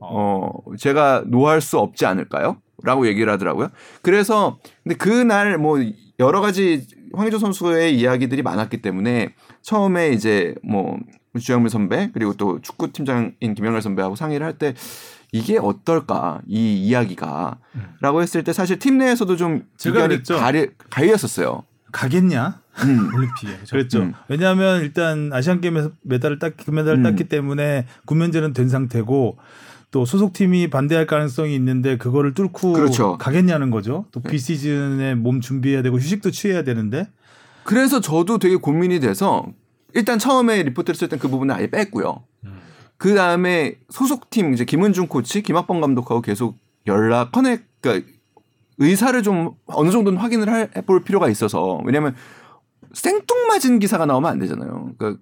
어, 제가 노할 수 없지 않을까요? 라고 얘기를 하더라고요. 그래서, 근데 그날 뭐 여러 가지 황의조 선수의 이야기들이 많았기 때문에 처음에 이제 뭐 주영민 선배 그리고 또 축구 팀장인 김영렬 선배하고 상의를 할 때 이게 어떨까 이 이야기가 라고 했을 때 사실 팀 내에서도 좀 제가 의견이 그랬죠. 가리, 갈렸었어요. 가겠냐? 음. 올림픽에 그죠? 그랬죠. 음. 왜냐하면 일단 아시안 게임에서 메달을 땄 금메달을 음. 땄기 때문에 군면제는 된 상태고 또 소속팀이 반대할 가능성이 있는데 그거를 뚫고 그렇죠. 가겠냐는 거죠. 또 비시즌에 몸 준비해야 되고 휴식도 취해야 되는데 그래서 저도 되게 고민이 돼서 일단 처음에 리포트를 쓸 땐 그 부분을 아예 뺐고요. 음. 그 다음에 소속팀 이제 김은중 코치, 김학범 감독하고 계속 연락 커넥 그러니까 의사를 좀 어느 정도는 확인을 할- 해볼 필요가 있어서 왜냐하면 생뚱맞은 기사가 나오면 안 되잖아요. 그러니까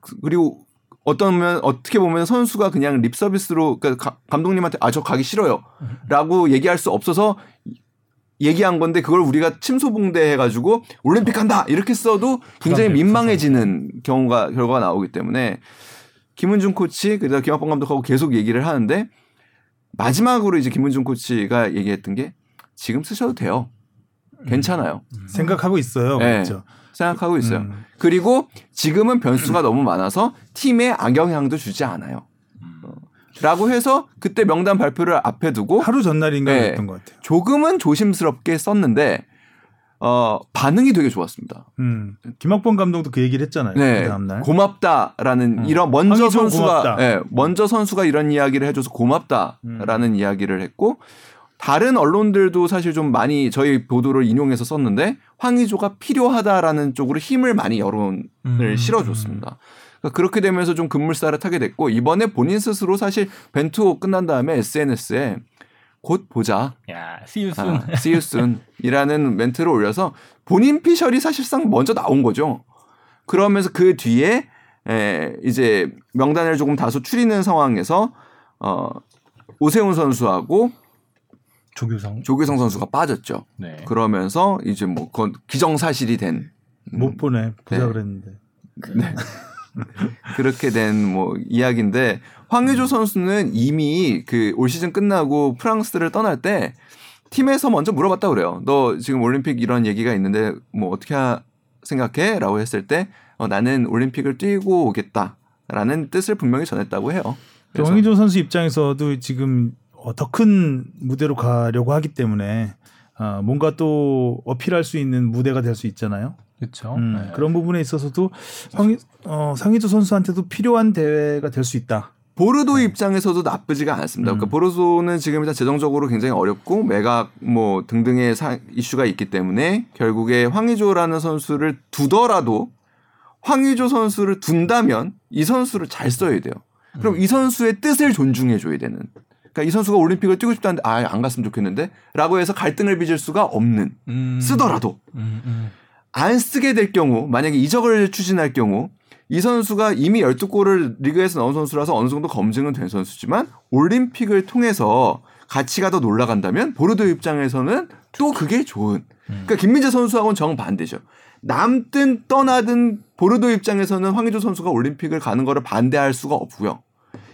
그- 그리고 어떤 면 어떻게 보면 선수가 그냥 립 서비스로 그러니까 가- 감독님한테 아 저 가기 싫어요라고 얘기할 수 없어서 얘기한 건데 그걸 우리가 침소봉대 해가지고 올림픽 간다 이렇게 써도 굉장히 민망해지는 경우가 결과가 나오기 때문에 김은중 코치 그다음 에 김학범 감독하고 계속 얘기를 하는데 마지막으로 이제 김은중 코치가 얘기했던 게 지금 쓰셔도 돼요. 괜찮아요. 생각하고 있어요. 네. 그렇죠. 생각하고 있어요. 음. 그리고 지금은 변수가 너무 많아서 팀에 악영향도 주지 않아요. 어. 라고 해서 그때 명단 발표를 앞에 두고 하루 전날인가 네. 그랬던 것 같아요. 조금은 조심스럽게 썼는데 어 반응이 되게 좋았습니다. 음. 김학범 감독도 그 얘기를 했잖아요. 네, 그 다음 날. 고맙다라는 음. 이런 먼저 선수가 고맙다. 예, 먼저 선수가 이런 이야기를 해줘서 고맙다라는 음. 이야기를 했고 다른 언론들도 사실 좀 많이 저희 보도를 인용해서 썼는데 황의조가 필요하다라는 쪽으로 힘을 많이 여론을 음. 실어줬습니다. 그러니까 그렇게 되면서 좀 급물살을 타게 됐고 이번에 본인 스스로 사실 벤투 끝난 다음에 SNS에 곧 보자. 야, see you soon. 아, see you soon 이라는 멘트를 올려서 본인 피셜이 사실상 먼저 나온 거죠. 그러면서 그 뒤에 에, 이제 명단을 조금 다소 추리는 상황에서 어, 오세훈 선수하고 조규성. 조규성 선수가 빠졌죠. 네. 그러면서 이제 뭐 그건 기정사실이 된못 보내 보자 네. 그랬는데. 그렇게 된 뭐 이야기인데 황의조 선수는 이미 그 올 시즌 끝나고 프랑스를 떠날 때 팀에서 먼저 물어봤다 그래요. 너 지금 올림픽 이런 얘기가 있는데 뭐 어떻게 하- 생각해?라고 했을 때 어, 나는 올림픽을 뛰고 오겠다라는 뜻을 분명히 전했다고 해요. 황의조 선수 입장에서도 지금 어, 더 큰 무대로 가려고 하기 때문에 아, 뭔가 또 어필할 수 있는 무대가 될 수 있잖아요. 그렇죠. 음, 네. 그런 부분에 있어서도 황, 어, 상의조 선수한테도 필요한 대회가 될 수 있다. 보르도 입장에서도 나쁘지가 않습니다. 음. 그러니까 보르도는 지금 일단 재정적으로 굉장히 어렵고 매각 뭐 등등의 사- 이슈가 있기 때문에 결국에 황의조라는 선수를 두더라도 황의조 선수를 둔다면 이 선수를 잘 써야 돼요. 그럼 이 선수의 뜻을 존중해 줘야 되는. 그러니까 이 선수가 올림픽을 뛰고 싶다는데 아 안 갔으면 좋겠는데라고 해서 갈등을 빚을 수가 없는 음. 쓰더라도 음, 음. 안 쓰게 될 경우 만약에 이적을 추진할 경우 이 선수가 이미 12골을 리그에서 넣은 선수라서 어느 정도 검증은 된 선수지만 올림픽을 통해서 가치가 더 올라간다면 보르도 입장에서는 또 그게 좋은. 그러니까 김민재 선수하고는 정반대죠. 남든 떠나든 보르도 입장에서는 황의조 선수가 올림픽을 가는 거를 반대할 수가 없고요.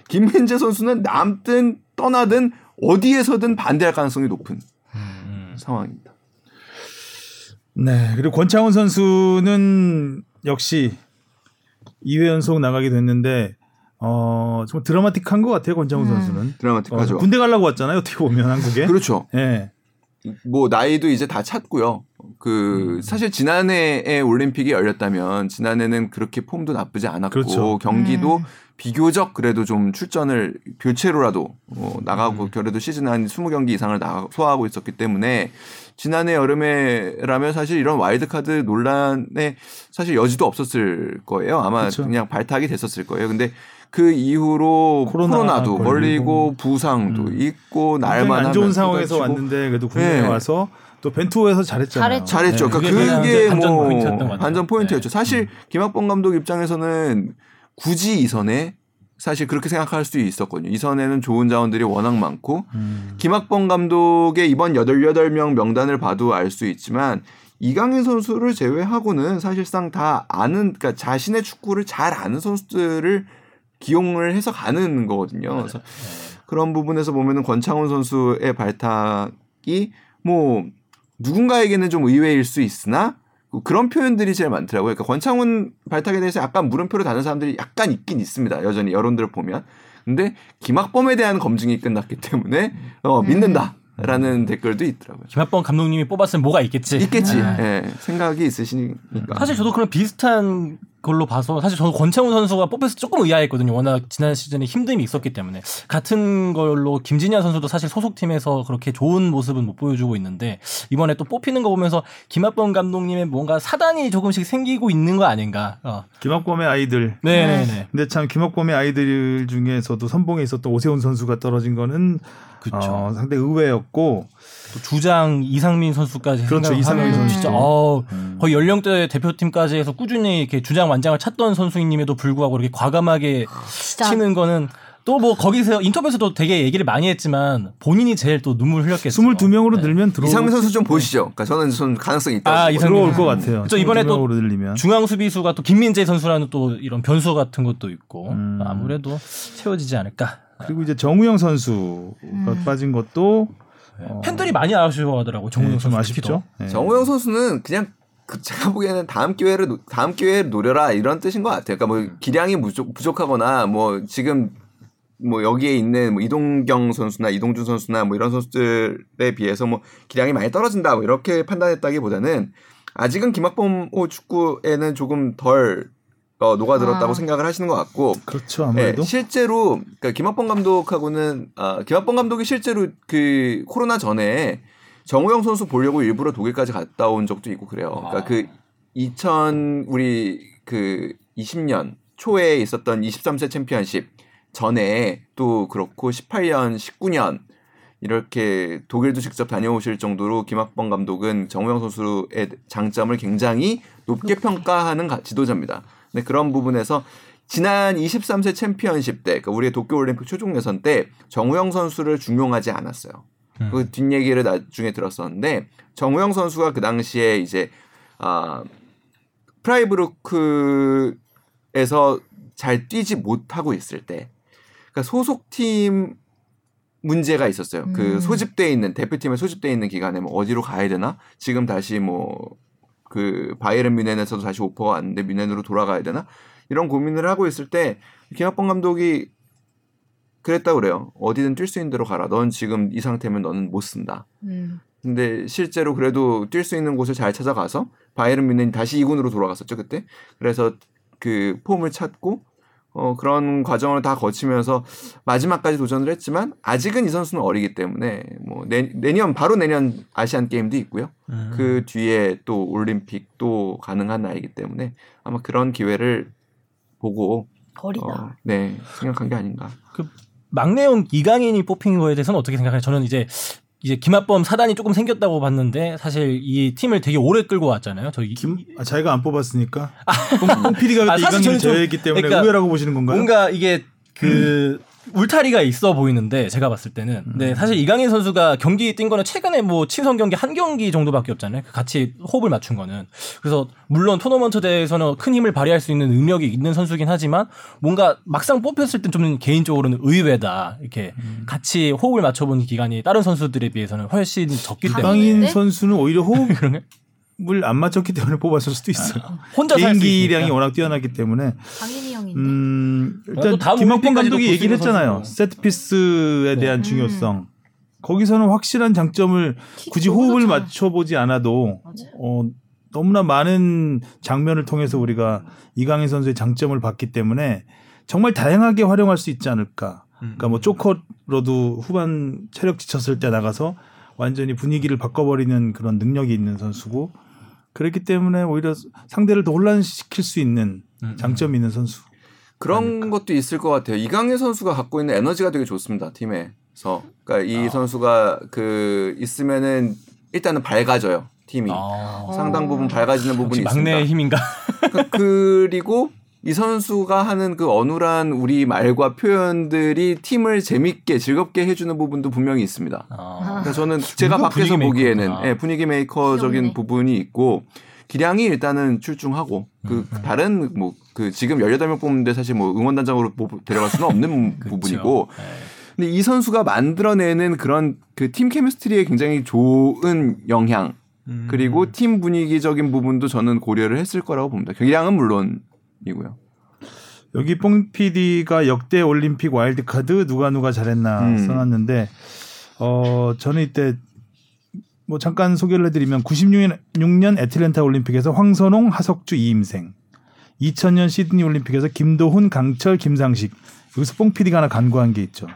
김민재 선수는 남든 떠나든 어디에서든 반대할 가능성이 높은 상황입니다. 네. 그리고 권창훈 선수는 역시 2회 연속 나가게 됐는데 어, 좀 드라마틱한 것 같아요, 권창훈 음. 선수는. 어, 드라마틱하죠. 군대 가려고 왔잖아요, 어떻게 보면 한국에. 그렇죠. 예. 뭐 나이도 이제 다 찼고요. 그 음. 사실 지난해에 올림픽이 열렸다면 지난해는 그렇게 폼도 나쁘지 않았고 그렇죠. 경기도 음. 비교적 그래도 좀 출전을 교체로라도 어, 나가고 음. 그래도 시즌 한 20경기 이상을 나, 소화하고 있었기 때문에 지난해 여름에라면 사실 이런 와일드카드 논란에 사실 여지도 없었을 거예요. 아마 그렇죠. 그냥 발탁이 됐었을 거예요. 근데 그 이후로 코로나 코로나 도 걸리고. 부상도 음. 있고 날만 안 좋은 상황에서 쏟아지고. 왔는데 그래도 군대에 네. 와서 또 벤투호에서 잘했잖아요. 잘했죠. 잘했죠. 네. 그러니까 그게 그게, 뭐 포인트였던 것 같아요. 반전 포인트였죠. 네. 사실 김학범 감독 입장에서는 굳이 이선에 사실 그렇게 생각할 수 있었거든요. 이선에는 좋은 자원들이 워낙 많고 음. 김학범 감독의 이번 88명 명단을 봐도 알 수 있지만 이강인 선수를 제외하고는 사실상 다 아는 그러니까 자신의 축구를 잘 아는 선수들을 기용을 해서 가는 거거든요. 그래서 그런 부분에서 보면은 권창훈 선수의 발탁이 뭐 누군가에게는 좀 의외일 수 있으나 그런 표현들이 제일 많더라고요. 그러니까 권창훈 발탁에 대해서 약간 물음표를 다는 사람들이 약간 있긴 있습니다. 여전히 여론들을 보면. 근데 김학범에 대한 검증이 끝났기 때문에 어, 믿는다 라는 댓글도 있더라고요. 김학범 감독님이 뽑았으면 뭐가 있겠지. 있겠지. 네. 예, 생각이 있으시니까. 사실 저도 그런 비슷한 걸로 봐서 사실 저는 권창훈 선수가 뽑혀서 조금 의아했거든요. 워낙 지난 시즌에 힘듦이 있었기 때문에 같은 걸로 김진현 선수도 사실 소속팀에서 그렇게 좋은 모습은 못 보여주고 있는데 이번에 또 뽑히는 거 보면서 김학범 감독님의 뭔가 사단이 조금씩 생기고 있는 거 아닌가. 어. 김학범의 아이들. 네네네. 근데 참 김학범의 아이들 중에서도 선봉에 있었던 오세훈 선수가 떨어진 거는 그쵸. 어, 상당히 의외였고 또 주장 이상민 선수까지 그렇죠, 이상민 선수. 진짜 어, 음. 거의 연령대 대표팀까지 해서 꾸준히 이렇게 주장 완장을 찾던 선수임에도 불구하고 이렇게 과감하게 진짜 치는 거는 또 뭐 거기서 인터뷰에서도 되게 얘기를 많이 했지만 본인이 제일 또 눈물 흘렸겠죠. 22명으로 네. 늘면 들어올 이상민 선수 좀 보시죠. 그러니까 저는 좀 가능성이 있다고. 아. 이상민 들어올 것 같아요. 그쵸, 이번에 또 22명으로 늘리면 중앙 수비수가 또 김민재 선수라는 또 이런 변수 같은 것도 있고 음. 아무래도 채워지지 않을까. 그리고 이제 정우영 선수가 음. 빠진 것도 어, 팬들이 많이 아쉬워하더라고 정우영 네, 좀 선수 아쉽죠. 네. 정우영 선수는 그냥 그 제가 보기에는 다음 기회를 노- 다음 기회를 노려라 이런 뜻인 것 같아요. 그러니까 뭐 기량이 부족, 부족하거나 뭐 지금 뭐 여기에 있는 뭐 이동경 선수나 이동준 선수나 뭐 이런 선수들에 비해서 뭐 기량이 많이 떨어진다 뭐 이렇게 판단했다기보다는 아직은 김학범 호 축구에는 조금 덜 어, 녹아들었다고 아. 생각을 하시는 것 같고 그렇죠 아무래도 네, 실제로 그러니까 김학범 감독하고는 아, 김학범 감독이 실제로 그 코로나 전에 정우영 선수 보려고 일부러 독일까지 갔다 온 적도 있고 그래요. 그러니까 그 2000 우리 그 20년 초에 있었던 23세 챔피언십 전에 또 그렇고 18년, 19년 이렇게 독일도 직접 다녀오실 정도로 김학범 감독은 정우영 선수의 장점을 굉장히 높게 평가하는 가- 지도자입니다. 근데 그런 부분에서 지난 23세 챔피언십 때, 그러니까 우리의 도쿄올림픽 최종 예선 때 정우영 선수를 중용하지 않았어요. 음. 그 뒷얘기를 나중에 들었었는데 정우영 선수가 그 당시에 이제 아 프라이브루크에서 잘 뛰지 못하고 있을 때, 그러니까 소속팀 문제가 있었어요. 그 음. 소집돼 있는 대표팀에 소집돼 있는 기간에 뭐 어디로 가야 되나? 지금 다시 뭐 그 바이에른 뮌헨에서도 다시 오퍼가 왔는데 뮌헨으로 돌아가야 되나? 이런 고민을 하고 있을 때 김학범 감독이 그랬다 그래요. 어디든 뛸 수 있는 대로 가라. 넌 지금 이 상태면 너는 못 쓴다. 음. 근데 실제로 그래도 뛸 수 있는 곳을 잘 찾아가서 바이에른 뮌헨이 다시 2군으로 돌아갔었죠 그때. 그래서 그 폼을 찾고 어 그런 과정을 다 거치면서 마지막까지 도전을 했지만 아직은 이 선수는 어리기 때문에 뭐 내, 내년 바로 내년 아시안 게임도 있고요. 음. 그 뒤에 또 올림픽도 가능한 나이기 때문에 아마 그런 기회를 보고 어리다. 어, 네 생각한 게 아닌가. 막내형 이강인이 뽑힌 거에 대해서는 어떻게 생각해요? 저는 이제 이제 김학범 사단이 조금 생겼다고 봤는데 사실 이 팀을 되게 오래 끌고 왔잖아요. 저 이- 김 아, 자기가 안 뽑았으니까 뽕 PD가 아, 저는 좀- 제외했기 때문에 그러니까 의외라고 보시는 건가요? 뭔가 이게 그 울타리가 있어 보이는데 제가 봤을 때는 음. 네 사실 이강인 선수가 경기 뛴 거는 최근에 뭐 친선 경기 한 경기 정도밖에 없잖아요 그 같이 호흡을 맞춘 거는 그래서 물론 토너먼트 대회에서는 큰 힘을 발휘할 수 있는 능력이 있는 선수긴 하지만 뭔가 막상 뽑혔을 땐 좀 개인적으로는 의외다 이렇게 음. 같이 호흡을 맞춰본 기간이 다른 선수들에 비해서는 훨씬 적기 때문에 이강인 네? 선수는 오히려 호흡 을? 안 맞췄기 때문에 뽑았을 수도 있어요. 혼자 살수 개인기량이. 워낙 뛰어나기 때문에 강인이 형인데. 음, 또 일단 다음 김학범 감독이 얘기를 했잖아요. 세트피스에 네. 대한 음. 중요성. 거기서는 확실한 장점을 굳이 호흡을 좋잖아. 맞춰보지 않아도 맞아. 어, 너무나 많은 장면을 통해서 우리가 이강인 선수의 장점을 봤기 때문에 정말 다양하게 활용할 수 있지 않을까. 그러니까 뭐 조커로도 후반 체력 지쳤을 때 나가서 완전히 분위기를 바꿔버리는 그런 능력이 있는 선수고 그렇기 때문에 오히려 상대를 더 혼란시킬 수 있는 음, 장점이 있는 선수. 그런 것도 있을 것 같아요. 이강인 선수가 갖고 있는 에너지가 되게 좋습니다. 팀에서. 그러니까 이 아. 선수가 그 있으면은 일단은 밝아져요. 팀이. 아, 상당 부분 밝아지는 부분이 역시 막내의 있습니다. 힘인가? 그러니까 그리고 이 선수가 하는 그 어눌한 우리 말과 표현들이 팀을 재밌게 즐겁게 해주는 부분도 분명히 있습니다. 아. 그래서 저는 제가 분위기 밖에서 보기에는. 예, 분위기 메이커적인 귀엽네. 부분이 있고 기량이 일단은 출중하고 그 음. 다른 뭐 그 지금 18명 뽑는데 사실 뭐 응원단장으로 뽑- 데려갈 수는 없는. 부분이고 네. 근데 이 선수가 만들어내는 그런 그 팀 케미스트리에 굉장히 좋은 영향 음. 그리고 팀 분위기적인 부분도 저는 고려를 했을 거라고 봅니다. 기량은 물론 이고요. 여기 뽕 PD가 역대 올림픽 와일드카드 누가 누가 잘했나 음. 써놨는데 어 저는 이때 뭐 잠깐 소개를 해드리면 96년 6년 애틀랜타 올림픽에서 황선홍, 하석주, 이임생 2000년 시드니 올림픽에서 김도훈, 강철, 김상식 여기서 뽕 PD가 하나 간과한 게 있죠.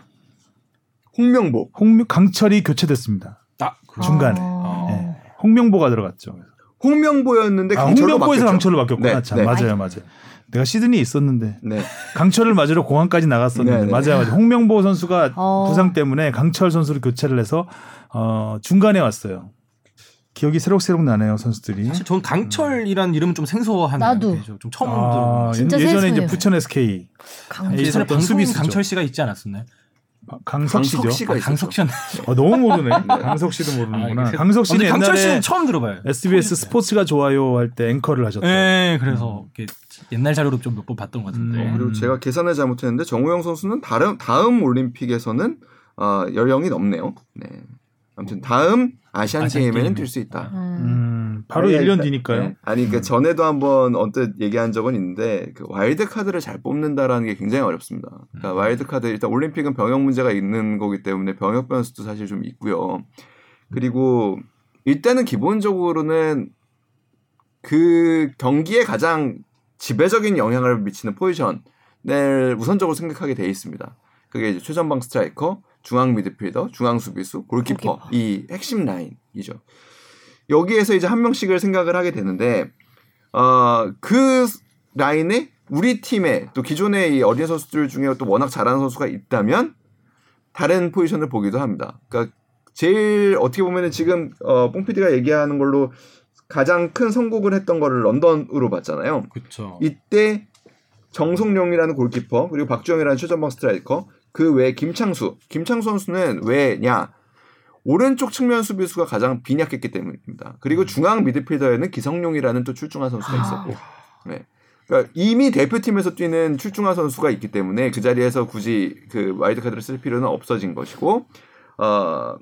홍명보 홍 강철이 교체됐습니다. 아, 중간에. 어. 예. 홍명보가 들어갔죠. 홍명보였는데 아, 강철로 홍명보에서. 강철로 바뀌었구나. 네, 참 네. 맞아요, 맞아요. 내가 시드니에 있었는데 네. 강철을 맞으러 공항까지 나갔었는데 네, 네. 맞아요, 맞아요. 홍명보 선수가 어. 부상 때문에 강철 선수를 교체를 해서 어, 중간에 왔어요. 기억이 새록새록 나네요, 선수들이. 사실 전 강철이란 이름은 좀 생소하네요. 나도. 네, 좀- 좀 처음 아, 들어요. 진짜 예전에 이제 생소해요. 부천 SK 강. 예, 예전에 수비수죠. 강철 씨가 있지 않았었나요? 강석 씨죠. 강석 씨가 아. 강석 씨였나? 어, 너무 모르네. 강석 씨도 모르는구나. 아, 강석 씨는 강철 옛날에 씨는 처음 들어봐요. SBS 스포츠가 좋아요 할 때 앵커를 하셨던. 네, 그래서 이렇게 옛날 자료로 좀 몇 번 봤던 것 같은데. 음. 그리고 제가 계산을 잘못했는데 정우영 선수는 다른 다음 올림픽에서는 어, 연령이 넘네요. 네. 아무튼 다음 아시안, 게임에는 게임에. 뛸수 있다. 음. 음, 바로 아니, 1년 일단- 뒤니까요. 네. 아니 그 전에도 한번 언뜻 얘기한 적은 있는데 그 와일드 카드를 잘 뽑는다라는 게 굉장히 어렵습니다. 그러니까 와일드 카드 일단 올림픽은 병역 문제가 있는 거기 때문에 병역 변수도 사실 좀 있고요. 그리고 일단은 기본적으로는 그 경기에 가장 지배적인 영향을 미치는 포지션을 우선적으로 생각하게 돼 있습니다. 그게 이제 최전방 스트라이커, 중앙 미드필더, 중앙 수비수, 골키퍼, 골키퍼. 이 핵심 라인이죠. 여기에서 이제 한 명씩을 생각을 하게 되는데 어, 그 라인에 우리 팀에 또 기존의 이 어린 선수들 중에 또 워낙 잘하는 선수가 있다면 다른 포지션을 보기도 합니다. 그러니까 제일 어떻게 보면은 지금 어, 뽕피디가 얘기하는 걸로 가장 큰 성공을 했던 거를 런던으로 봤잖아요. 그렇죠. 이때 정성룡이라는 골키퍼 그리고 박주영이라는 최전방 스트라이커 그 외에 김창수 김창수 선수는 왜냐 오른쪽 측면 수비수가 가장 빈약했기 때문입니다. 그리고 중앙 미드필더에는 기성용이라는 또 출중한 선수가 있었고 네. 그러니까 이미 대표팀에서 뛰는 출중한 선수가 있기 때문에 그 자리에서 굳이 그 와일드카드를 쓸 필요는 없어진 것이고 어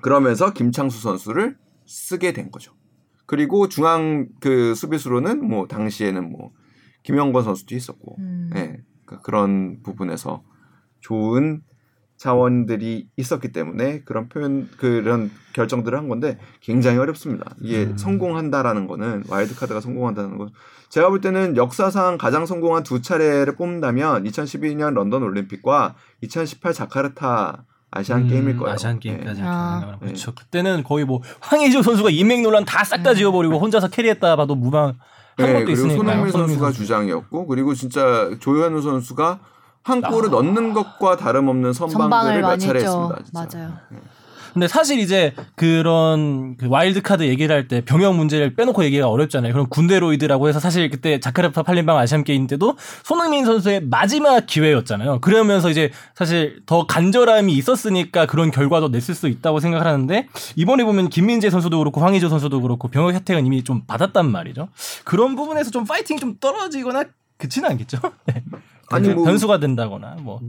그러면서 김창수 선수를 쓰게 된 거죠. 그리고 중앙 그 수비수로는 뭐 당시에는 뭐 김영권 선수도 있었고, 음. 예, 그런 부분에서 좋은 자원들이 있었기 때문에 그런 표현 그런 결정들을 한 건데 굉장히 어렵습니다. 이게 음. 성공한다라는 거는 와일드 카드가 성공한다는 건 제가 볼 때는 역사상 가장 성공한 두 차례를 뽑는다면 2012년 런던 올림픽과 2018 자카르타 아시안 게임일 거예요. 음, 아시안 예. 게임까지 아. 생각하면 그렇죠. 그때는 거의 뭐 황의조 선수가 인맥 논란 다 싹다 지워버리고 혼자서 carry했다 봐도 무방 한 네, 것도 그리고 있으니까. 손흥민 선수가 주장이었고 그리고 진짜 조현우 선수가 한 골을 넣는 것과 다름없는 선방들을 몇 차례 했죠. 했습니다. 진짜. 맞아요. 근데 사실 이제 그런 그 와일드 카드 얘기를 할 때 병역 문제를 빼놓고 얘기가 어렵잖아요. 그럼 군대로이드라고 해서 사실 그때 자카르타 팔렘방 아시안 게임 때도 손흥민 선수의 마지막 기회였잖아요. 그러면서 이제 사실 더 간절함이 있었으니까 그런 결과도 냈을 수 있다고 생각을 하는데 이번에 보면 김민재 선수도 그렇고 황의조 선수도 그렇고 병역 혜택은 이미 좀 받았단 말이죠. 그런 부분에서 좀 파이팅 좀 떨어지거나 그치는 않겠죠. 네. 아니, 뭐- 변수가 된다거나 뭐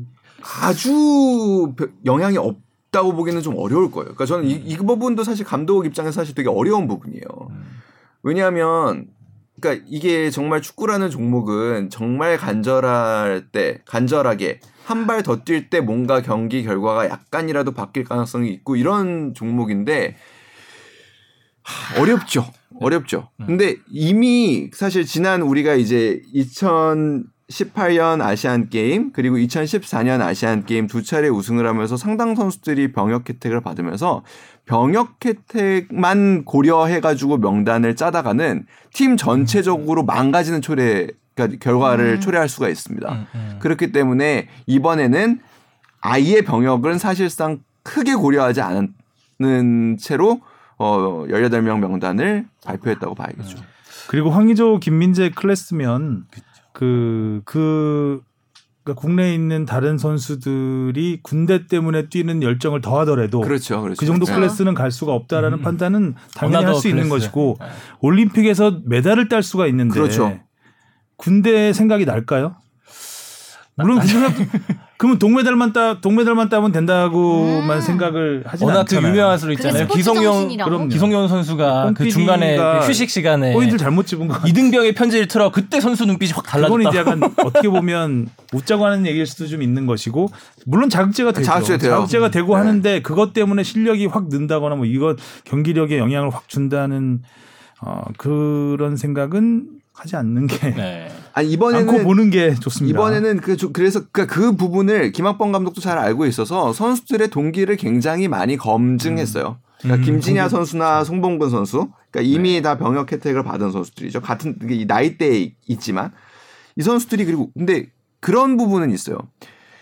아주 벼- 영향이 없다고 보기는 좀 어려울 거예요. 그러니까 저는 이, 이 부분도 사실 감독 입장에서 사실 되게 어려운 부분이에요. 왜냐하면 그러니까 이게 정말 축구라는 종목은 정말 간절할 때 간절하게 한 발 더 뛸 때 뭔가 경기 결과가 약간이라도 바뀔 가능성이 있고 이런 종목인데 하, 어렵죠. 어렵죠. 근데 이미 사실 지난 우리가 이제 2018년 아시안 게임 그리고 2014년 아시안 게임 두 차례 우승을 하면서 상당 선수들이 병역 혜택을 받으면서 병역 혜택만 고려해 가지고 명단을 짜다가는 팀 전체적으로 망가지는 초래 그러니까 결과를 초래할 수가 있습니다. 음, 음. 그렇기 때문에 이번에는 아예 병역은 사실상 크게 고려하지 않는 채로 어 18명 명단을 발표했다고 봐야겠죠. 그리고 황의조, 김민재 클래스면 그, 그, 그러니까 국내에 있는 다른 선수들이 군대 때문에 뛰는 열정을 더하더라도 그 그렇죠. 그렇죠. 정도 네. 클래스는 갈 수가 없다라는 음. 판단은 당연히 할 수 있는. 것이고 네. 올림픽에서 메달을 딸 수가 있는데 그렇죠. 군대 생각이 날까요? 물론 그 생각 그러면 동메달만 따 동메달만 따면 된다고만 음. 생각을 워낙 그 않잖아요. 유명한 소리 있잖아요. 기성용. 기성용 선수가 그 중간에 뽕피디가 그 휴식 시간에 포인트를 잘못 집은 거. 이등병의 편지를 틀어 그때 선수 눈빛이 확 그건 달라졌다. 이제 약간 어떻게 보면 웃자고 하는 얘기일 수도 좀 있는 것이고 물론 자극제가 되죠. 자극제 돼요. 자극제가 되고 네. 하는데 그것 때문에 실력이 확 는다거나 뭐 이거 경기력에 영향을 확 준다는 어 그런 생각은 하지 않는 게 네. 아니 이번에는 보는 게 좋습니다. 이번에는 그 조- 그래서 그, 그 부분을 김학범 감독도 잘 알고 있어서 선수들의 동기를 굉장히 많이 검증했어요. 그러니까 음, 김진야 선수나 송봉근 선수, 그러니까 이미 다 병역 혜택을 받은 선수들이죠. 같은 나이대에 있지만 이 선수들이 그리고 근데 그런 부분은 있어요.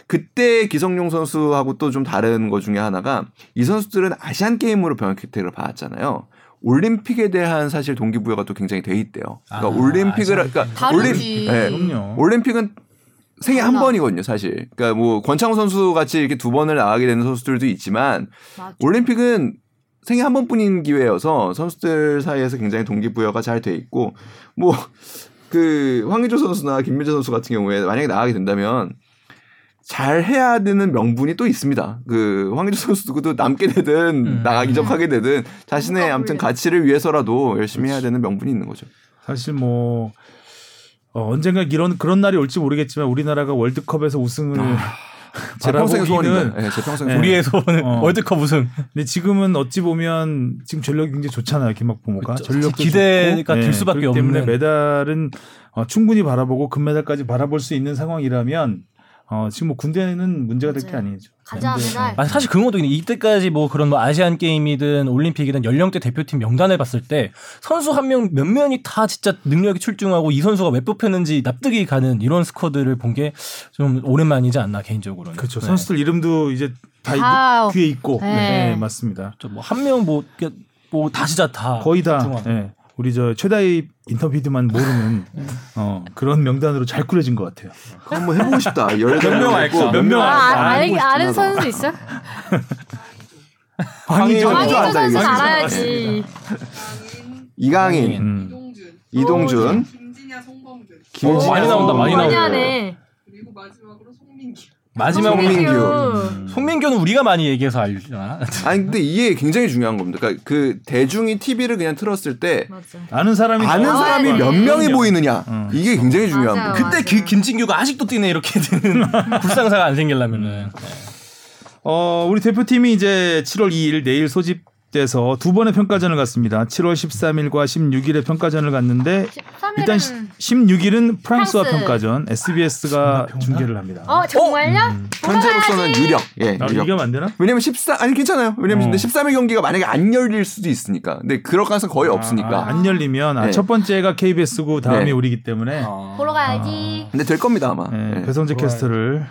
그때 기성용 선수하고 또 좀 다른 것 중에 하나가 이 선수들은 아시안 게임으로 병역 혜택을 받았잖아요. 올림픽에 대한 사실 동기부여가 또 굉장히 돼 있대요. 그러니까 아, 올림픽을 아시안 그러니까 다르지. 네. 그럼요. 올림픽은 생애 한. 번이거든요, 사실. 그러니까 뭐 권창훈 선수 같이 이렇게 두 번을 나가게 되는 선수들도 있지만 맞아. 올림픽은 생애 한 번뿐인 기회여서 선수들 사이에서 굉장히 동기부여가 잘 돼 있고 뭐 그 황의조 선수나 김민재 선수 같은 경우에 만약에 나가게 된다면 잘 해야 되는 명분이 또 있습니다. 그 황의조 선수도 남게 되든 음. 나가 이적하게 되든 자신의 아무튼. 가치를 위해서라도 열심히 해야 되는 명분이 있는 거죠. 사실 뭐 어, 언젠가 이런 그런 날이 올지 모르겠지만 우리나라가 월드컵에서 우승을 제 평생 소원입니다. 네, 제 평생 소원. 우리의 소원은 어. 월드컵 우승. 근데 지금은 어찌 보면 지금 전력이 굉장히 좋잖아요 김학범호가 그렇죠. 전력도 기대가 좋고. 될 수밖에 그렇기 때문에. 메달은 어, 충분히 바라보고 금메달까지 바라볼 수 있는 상황이라면 어, 지금 뭐 군대는 문제가 될 게. 아니죠. 가자 메달. 아, 사실 그런 것도 있는데 이때까지 뭐 그런 뭐 아시안 게임이든 올림픽이든 연령대 대표팀 명단을 봤을 때 선수 한 명 몇 명이 다 진짜 능력이 출중하고 이 선수가 왜 뽑혔는지 납득이 가는 이런 스쿼드를 본 게 좀 오랜만이지 않나 개인적으로는. 그렇죠. 네. 선수들 이름도 이제 다다 귀에 있고 네. 네, 맞습니다. 뭐 한 명뭐뭐다 진짜 다 거의 다. 예, 우리 저 최다희 인터뷰드만 모르는 어, 그런 명단으로 잘 꾸려진 것 같아요. 한번 해보고 싶다. 몇명 할까? 몇명 아? 아, 알고 알, 아는 선수 있어? 앉아 선수. 알아야지. 이강인, 음. 이동준, 이동준, 김진야, 송범근 김진야, 어, 많이 나온다, 많이 많이 나온다. 그리고 마지막으로 송민규. 마지막으로 송민규. 송민규. 송민규는 우리가 많이 얘기해서 알잖아. 아니 근데 이게 굉장히 중요한 겁니다. 그러니까 그 대중이 TV를 그냥 틀었을 때 맞아. 아는 사람이 아는 나와야 사람이 돼. 몇 명이 그럼요. 보이느냐 음. 이게 굉장히 중요한. 겁니다. 그때 그 김진규가 아직도 뛰네 이렇게 되는 불상사가 안 생기려면은. 어, 우리 대표팀이 이제 7월 2일 내일 소집 돼서 두 번의 평가전을 갔습니다. 7월 13일과 16일에 평가전을 갔는데 13일은 일단 16일은 프랑스와 프랑스. 평가전 SBS가? 중계를 합니다. 어 정말요? 현재로서는 유력. 예, 아, 유력. 이게 안 되나? 왜냐면 14 아니 괜찮아요. 왜냐면 어. 근데 13일 경기가 만약에 안 열릴 수도 있으니까. 근데 그럴 가능성 거의 아, 없으니까. 아, 안 열리면 아, 네. 첫 번째가 KBS고 다음이 네. 우리기 때문에 보러 가야지. 근데 될 겁니다 아마. 네, 예. 배성재. 캐스터를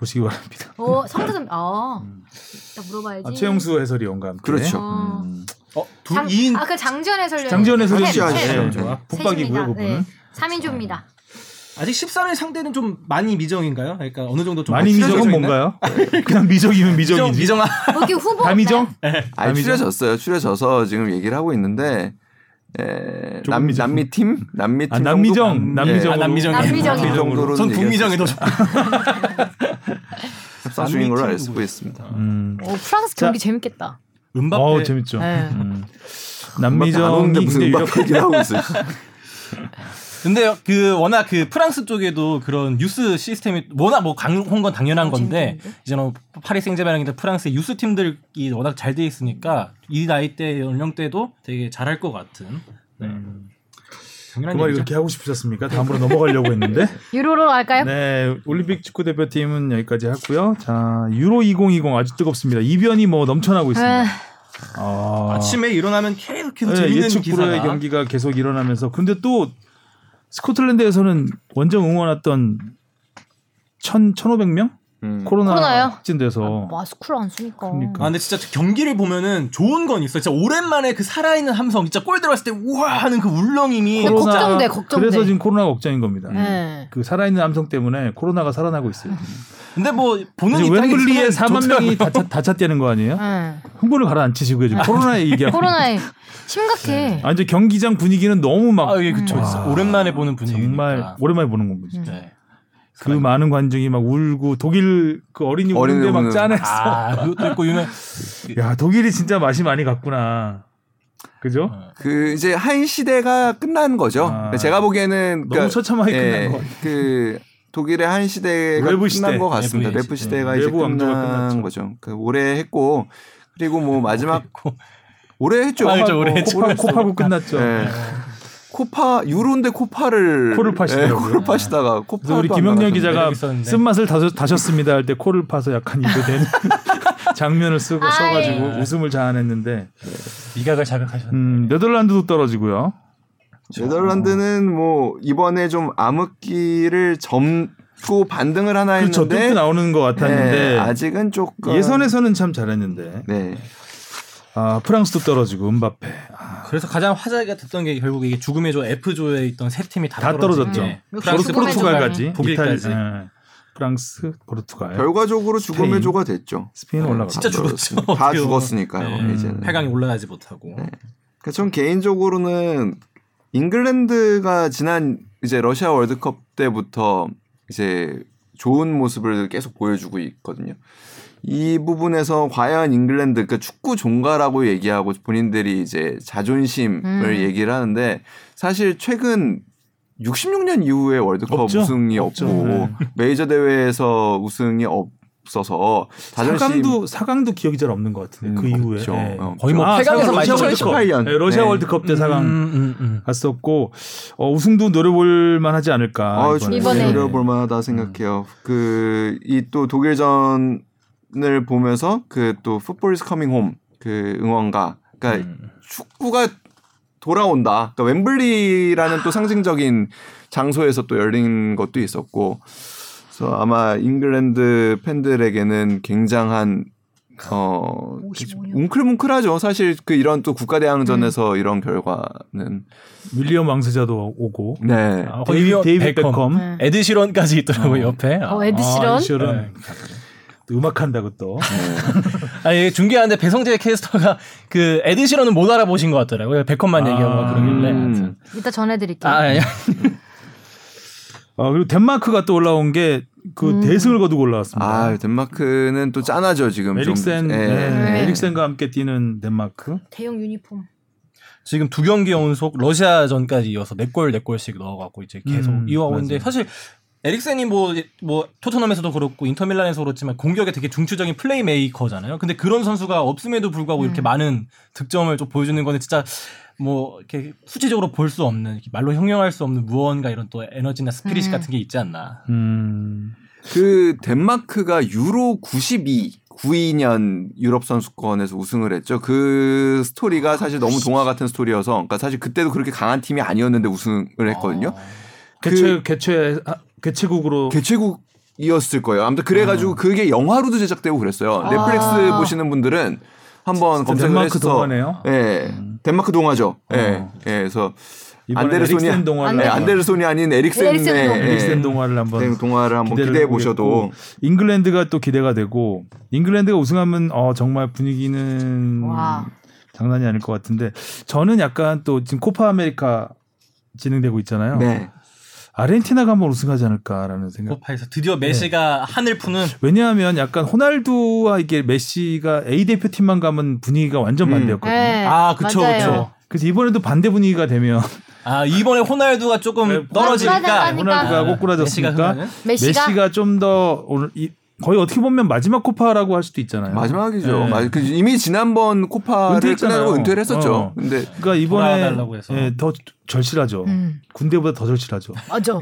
보시기 바랍니다. 어, 성대선 아, 딱 물어봐야지. 아, 최영수 해설위원과 함께. 그렇죠. 어. 음. 어, 두 장, 2인 아그 장지현 해설위원. 장지현 해설위원. 네, 좋아. 북박이고요, 그분은. 3인조입니다. 아직 13일 상대는 좀 많이 미정인가요? 그러니까 어느 정도 좀 많이 미정은? 뭔가요? 그냥 미정이면 미정이지. 미정 여기 후보 다 미정? 아니 남이죠? 추려졌어요. 추려져서 지금 얘기를 하고 있는데 에, 조금 남 미정. 남미 팀 남미 팀 아, 남미정, 정도? 남미정. 아, 남미정이 남미정이. 그 정도로 전 북미정에 더 협상 중인 걸로 남미 알팀 수가 있습니다. 음. 어, 프랑스 경기 재밌겠다. 은바페 어, 재밌죠. 네. 음. 안 남미정이 오는데 무슨 얘기를 하고 있어요. 근데 그 워낙 그 프랑스 쪽에도 그런 유스 시스템이 워낙 뭐 강한 건 당연한 어, 건데? 이제 뭐 파리 생제르맹이나 프랑스의 유스 팀들이 워낙 잘 돼 있으니까 이 나이 대 연령대도 되게 잘할 것 같은 네. 음. 그 당연한 말이 얘기죠. 그렇게 하고 싶으셨습니까? 다음으로 넘어가려고 했는데. 유로로 할까요? 네, 올림픽 축구 대표팀은 여기까지 하고요. 자, 유로 2020 아주 뜨겁습니다. 이변이 뭐 넘쳐나고 있습니다. 에, 아, 아침에 일어나면 계속해서 네, 재밌는 예측 불허의 기사가 경기가 계속 일어나면서 근데 또 스코틀랜드에서는 원정 응원 왔던 1 1,500명 음. 코로나 코로나요? 확진돼서 마스크를 안 쓰니까. 그러니까. 아 근데 진짜 경기를 보면은 좋은 건 있어요. 진짜 오랜만에 그 살아있는 함성, 진짜 골 들어갔을 때 우와 하는 그 울렁임이 코로나- 걱정돼, 걱정돼. 그래서 지금 코로나가 걱정인 겁니다. 네. 그 살아있는 암성 때문에 코로나가 살아나고 있어요. 근데 뭐 보는 웸블리에 4만 좋더라고요. 명이 다차, 다찼다는 거 아니에요? 네. 흥분을 가라앉히시고요. 지금 코로나 얘기하고. 코로나에 심각해. 아, 이제 경기장 분위기는 너무 막 아, 예, 그쵸. 진짜 오랜만에 보는 분위기. 정말 오랜만에 보는 겁니다. 진짜. 네. 그 많은 관중이 막 울고 독일 그 어린이 어린이 우는데 막. 짠했어. 아, 그것도 있고 유명. 야 독일이 진짜 맛이 많이 갔구나. 그죠? 그 이제 한 시대가 끝난 거죠. 아. 제가 보기에는 너무 처참하게 끝난 것 같아요. 그 독일의 한 시대가 끝난 시대. 것 같습니다. 시대. 시대가 이제 외부 왕조가 끝난 끝났죠. 거죠. 그 올해 했고 그리고 뭐 마지막. 올해 했죠. 아, 그렇죠. 올해 뭐 했죠. 코파, 코파고 끝났죠. 예. 코파 유로인데 코파를 코를 파시더라고요. 예, 코를 파시다가 코파 그래서 우리 김영렬 기자가. 쓴 맛을 다셨, 다셨습니다 할 때 코를 파서 약간 입에 대는 장면을 쓰고 아이. 써가지고 웃음을 자아냈는데 미각을 자극하셨네. 음, 네덜란드도 떨어지고요. 네덜란드는 뭐 이번에 좀 암흑기를 접고 반등을 하나 그렇죠. 했는데 뚫고 나오는 것 같았는데 예, 아직은 조금 예선에서는 참 잘했는데 네. 아, 프랑스도 떨어지고 은바페 아, 그래서 가장 화제가 됐던 게 결국 이게 죽음의 조 F조에 있던 세 팀이 다, 다 떨어졌죠. 네. 프랑스, 죽음의 포르투갈까지 독일까지. 이탈- 예. 프랑스, 포르투갈. 결과적으로 죽음의. 조가 됐죠. 스페인 올라갔죠. 진짜 죽었죠. 다. 죽었으니까요. 네. 이제는. 8강에 올라가지 못하고. 그전 개인적으로는 잉글랜드가 지난 이제 러시아 월드컵 때부터 이제 좋은 모습을 계속 보여주고 있거든요. 이 부분에서 과연 잉글랜드 그 축구 종가라고 얘기하고 본인들이 이제 자존심을 음. 얘기를 하는데 사실 최근 66년 이후에 월드컵 없죠. 우승이 없죠. 없고 네. 메이저 대회에서 우승이 없어서 자존심 4강도 4강도 기억이 잘 없는 것 같은데 그 음, 이후에. 없죠. 예. 어. 거의 뭐 아, 8강에서 러시아 많이 월드컵. 쳤죠. 2018년. 네, 러시아 네. 월드컵 때 4강 음, 음, 음. 갔었고 어, 우승도 노려볼 만하지 않을까. 아, 이번에. 노려볼 만하다 생각해요. 그 이 또 독일전 을 보면서 그 또 football is coming home 그 응원가 그러니까 음. 축구가 돌아온다. 그러니까 웸블리라는 또 상징적인 장소에서 또 열린 것도 있었고 그래서 아마 잉글랜드 팬들에게는 굉장한 어 55년. 뭉클뭉클하죠. 사실 그 이런 또 국가대항전에서 이런 결과는 윌리엄 왕세자도 오고. 네. 아, 데이비, 거의 데이비 베컴. 베컴. 네. 에드시런까지 있더라고 요 옆에. 어, 에드시런? 아, 에드시런. 네. 또 음악한다고 또. 아니 이게 중계하는데 배성재 캐스터가 그 에드시런은 못 알아보신 것 같더라고요. 베컴만 아. 얘기하고 막 그러길래. 하여튼. 이따 전해드릴게요. 아, 아니. 아, 그리고 덴마크가 또 올라온 게 그 음. 대승을 거두고 올라왔습니다. 아 덴마크는 또 짠하죠 지금 좀. 에릭센, 예. 네. 네. 에릭센과 함께 뛰는 덴마크. 대형 유니폼. 지금 두 경기 연속 러시아전까지 이어서 네 골 네 골씩 넣어갖고 이제 계속 음, 이어가고 있는데. 사실 에릭센이 뭐, 뭐, 토트넘에서도 그렇고 인터밀란에서 그렇지만 공격에 되게 중추적인 플레이 메이커잖아요. 근데 그런 선수가 없음에도 불구하고 이렇게 음. 많은 득점을 좀 보여주는 거는 진짜 뭐, 이렇게 수치적으로 볼 수 없는, 이렇게 말로 형용할 수 없는 무언가 이런 또 에너지나 spirit 음. 같은 게 있지 않나. 음. 그 덴마크가 유로 92 92년 유럽 선수권에서 우승을 했죠. 그 스토리가 사실 너무 동화 같은 스토리여서, 그러니까 사실 그때도 그렇게 강한 팀이 아니었는데 우승을 했거든요. 어. 그 개최 개최 아, 개최국으로 개최국 이었을 거예요. 아무튼 그래가지고 그게 영화로도 제작되고 그랬어요. 아. 넷플릭스 보시는 분들은 한번 검색을 덴마크 해서 동화네요? 예, 덴마크 동화죠. 예, 어. 예, 그래서 안데르손이 에릭센 동화를 네, 안데르- 안데르손이 아닌 에릭센의 에릭센 동화. 예, 에릭센 동화를 한번 된 동화를 한번 기대해 보셔도 잉글랜드가 또 기대가 되고 잉글랜드가 우승하면 어, 정말 분위기는 와. 장난이 아닐 것 같은데 저는 약간 또 지금 코파 아메리카 진행되고 있잖아요. 네. 아르헨티나가 한번 우승하지 않을까라는 생각. 코파에서 드디어 메시가 한을 푸는 왜냐하면 약간 호날두와 이게 메시가 A 대표팀만 가면 분위기가 완전 음. 반대였거든요. 네, 아, 그쵸, 맞아요. 그쵸. 그래서 이번에도 반대 분위기가 되면 아 이번에 호날두가 조금 네, 떨어지니까 호날두가 꼬꾸라졌으니까? 메시가, 메시가 좀 더 오늘 이, 거의 어떻게 보면 마지막 코파라고 할 수도 있잖아요. 마지막이죠. 네. 마- 그 이미 지난번 코파를 은퇴했잖아요. 끝내고 은퇴를 했었죠. 어. 근데 그러니까 이번에. 예, 더 절실하죠. 음, 군대보다 더 절실하죠. 맞아.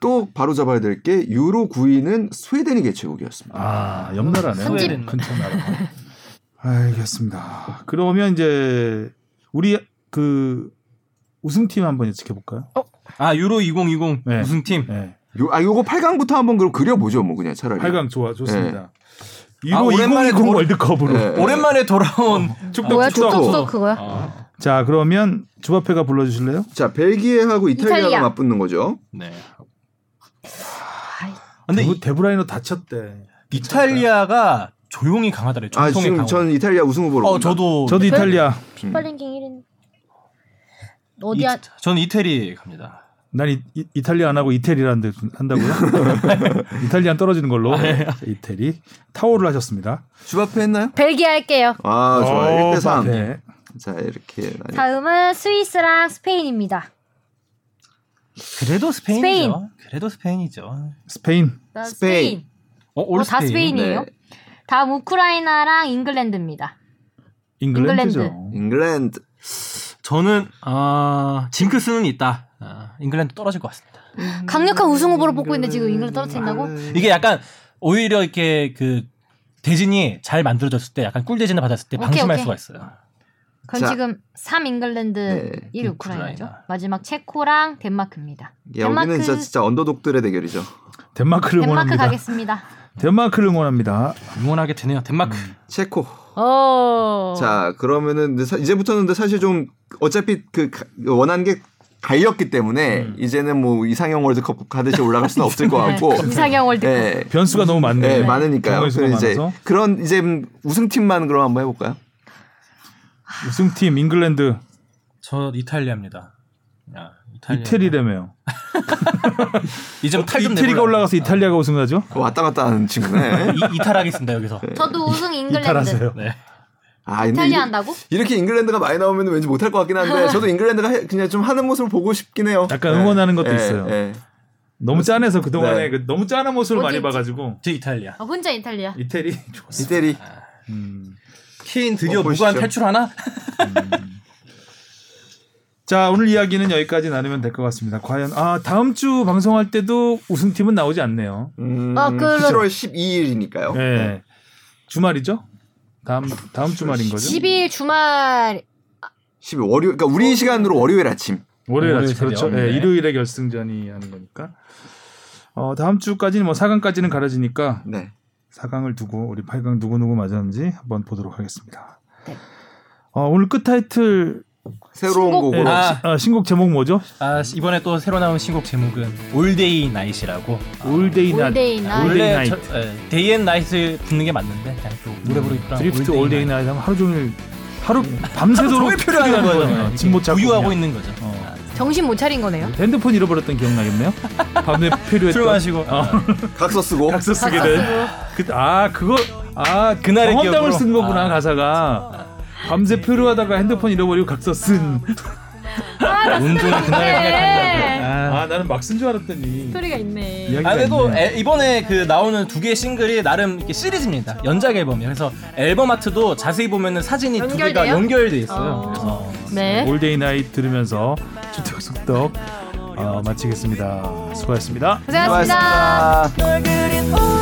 또 바로 잡아야 될 게 유로 9위는 스웨덴이 개최국이었습니다. 아, 옆나라네. 편집. 큰천 나라. 알겠습니다. 그러면 이제 우리 그 우승팀 한번 지켜볼까요? 아 유로 2020 네. 우승팀 네. 요, 아 요거 8강부터 한번 그럼 그려보죠. 뭐 그냥 차라리. 8강 좋아 좋습니다. 아, 이거 오랜만에 2020 돌- 월드컵으로. 네. 오랜만에 돌아온 뭐야 축구. 축덕도 그거야? 아, 자 그러면 주바페가 불러주실래요? 자 벨기에하고 이탈리아가 이탈리아. 맞붙는 거죠. 네. 아이, 근데 데브, 이, 데브라위너 다쳤대. 이탈리아가 조용히 강하더래. 아 지금 강하고. 전 이탈리아 우승 후보로. 어 봅니다. 저도 저도 이탈리아. 피파 랭킹 1위 어디야? 이, 저는 이태리 갑니다. 난 이, 이, 이탈리아 안 하고 이태리라는 데 한다고요? 이탈리안 떨어지는 걸로 자, 이태리 타올을 하셨습니다. 주바페 했나요? 벨기에 할게요. 아 좋아요. 1대 3. 네. 자 이렇게 다음은 스위스랑 스페인입니다. 그래도 스페인이죠. 스페인. 그래도 스페인이죠. 스페인. 나 스페인. 스페인. 어, 올 어, 다 스페인이에요? 네. 다음 우크라이나랑 잉글랜드입니다. 잉글랜드죠. 잉글랜드. 저는 아 징크스는 있다. 아, 잉글랜드 떨어질 것 같습니다. 강력한 우승 후보로 뽑고 있는데 지금 잉글랜드 떨어뜨린다고? 이게 약간 오히려 이렇게 그 대진이 잘 만들어졌을 때 약간 꿀 대진을 받았을 때 오케이, 방심할 오케이. 수가 있어요. 그럼 자. 지금 3 잉글랜드, 네, 1 우크라이나죠. 우크라이나. 마지막 체코랑 덴마크입니다. 여기는 덴마크- 진짜, 진짜 언더독들의 대결이죠. 덴마크를 덴마크 응원합니다. 가겠습니다. 덴마크를 응원합니다. 응원하게 되네요. 덴마크. 체코. 오. 자 그러면은 이제부터는 근데 사실 좀 어차피 그 가- 원하는 게 갈렸기 때문에 이제는 뭐 이상형 월드컵 가듯이 올라갈 수는 없을 것 같고. 네, 이상형 월드컵. 네. 변수가 너무 많네. 네, 많으니까요. 그럼 이제 많아서. 그런 이제 우승팀만 그럼 한번 해볼까요? 우승팀 잉글랜드 저 이탈리아입니다. 야, 이탈리아. 이태리라며요. 이제 뭐 이태리가 올라가서 이탈리아가 우승하죠? 그 왔다 갔다 하는 친구네. 이, 이탈하겠습니다 여기서. 저도 우승 잉글랜드. 이탈하세요. 네. 아, 이탈리아 한다고? 이렇게 잉글랜드가 많이 나오면 왠지 못할 것 같긴 한데 저도 잉글랜드가 해- 그냥 좀 하는 모습을 보고 싶긴 해요. 약간 응원하는 것도 네, 있어요. 네. 너무 짠해서 그동안에 네. 그 너무 짠한 모습을 어디 많이? 봐가지고 저 이탈리아. 아, 혼자 이탈리아. 이태리 좋았어. 이태리. 음. 케인 드디어 어. 무관 탈출하나? 자 오늘 이야기는 여기까지 나누면 될 것 같습니다. 과연 아 다음 주 방송할 때도 우승팀은 나오지 않네요. 음, 아, 그- 7월 12일이니까요. 네. 주말이죠? 다음 다음 주말인 거죠? 12일 주말 12 월요 그러니까 우리 시간으로 월요일 아침. 월요일 월요일 아침 그렇죠. 네, 네. 일요일에 결승전이 하는 거니까. 어 다음 주까지는 뭐 4강까지는 가려지니까 네. 4강을 두고 우리 8강 누구 누구 맞았는지 한번 보도록 하겠습니다. 네. 어, 오늘 끝 타이틀 새로운 신곡. 곡으로 아. 시- 아, 신곡 제목 뭐죠? 아 이번에 또 새로 나온 신곡 제목은 all day night이라고. all day 나 all day night. day and night을 붙는 게 맞는데 그냥 좀 노래 부르기랑 drift all day night 하면 하루 종일 하루 밤새도록 표류한 거예요. 집 못 찾고 부유하고 그냥. 있는 거죠. 어. 정신 못 차린 거네요. 핸드폰 잃어버렸던 기억나겠네요? 밤에 표류했던 술 마시고 어, 각서 쓰고 각서 쓰게 각서 된. 쓰고. 그, 아 그거 아 그날의 경험담을 기억으로. 쓴 거구나 아. 가사가 밤새 표류하다가 핸드폰 잃어버리고 각서 쓴. 운동을 그날 생각한다고. 아. 아 나는 막 쓴 줄 알았더니 스토리가 있네. 아 그래도. 애- 이번에 그 나오는 두 개의 싱글이 나름 이렇게 시리즈입니다. 연작 앨범이에요. 그래서 앨범 아트도 자세히 보면은 사진이 두 개가 연결돼요? 연결돼 있어요. 어. 그래서 네. all day night 들으면서 주택 속덕 어, 마치겠습니다. 수고하셨습니다. 고생하셨습니다. 수고하셨습니다.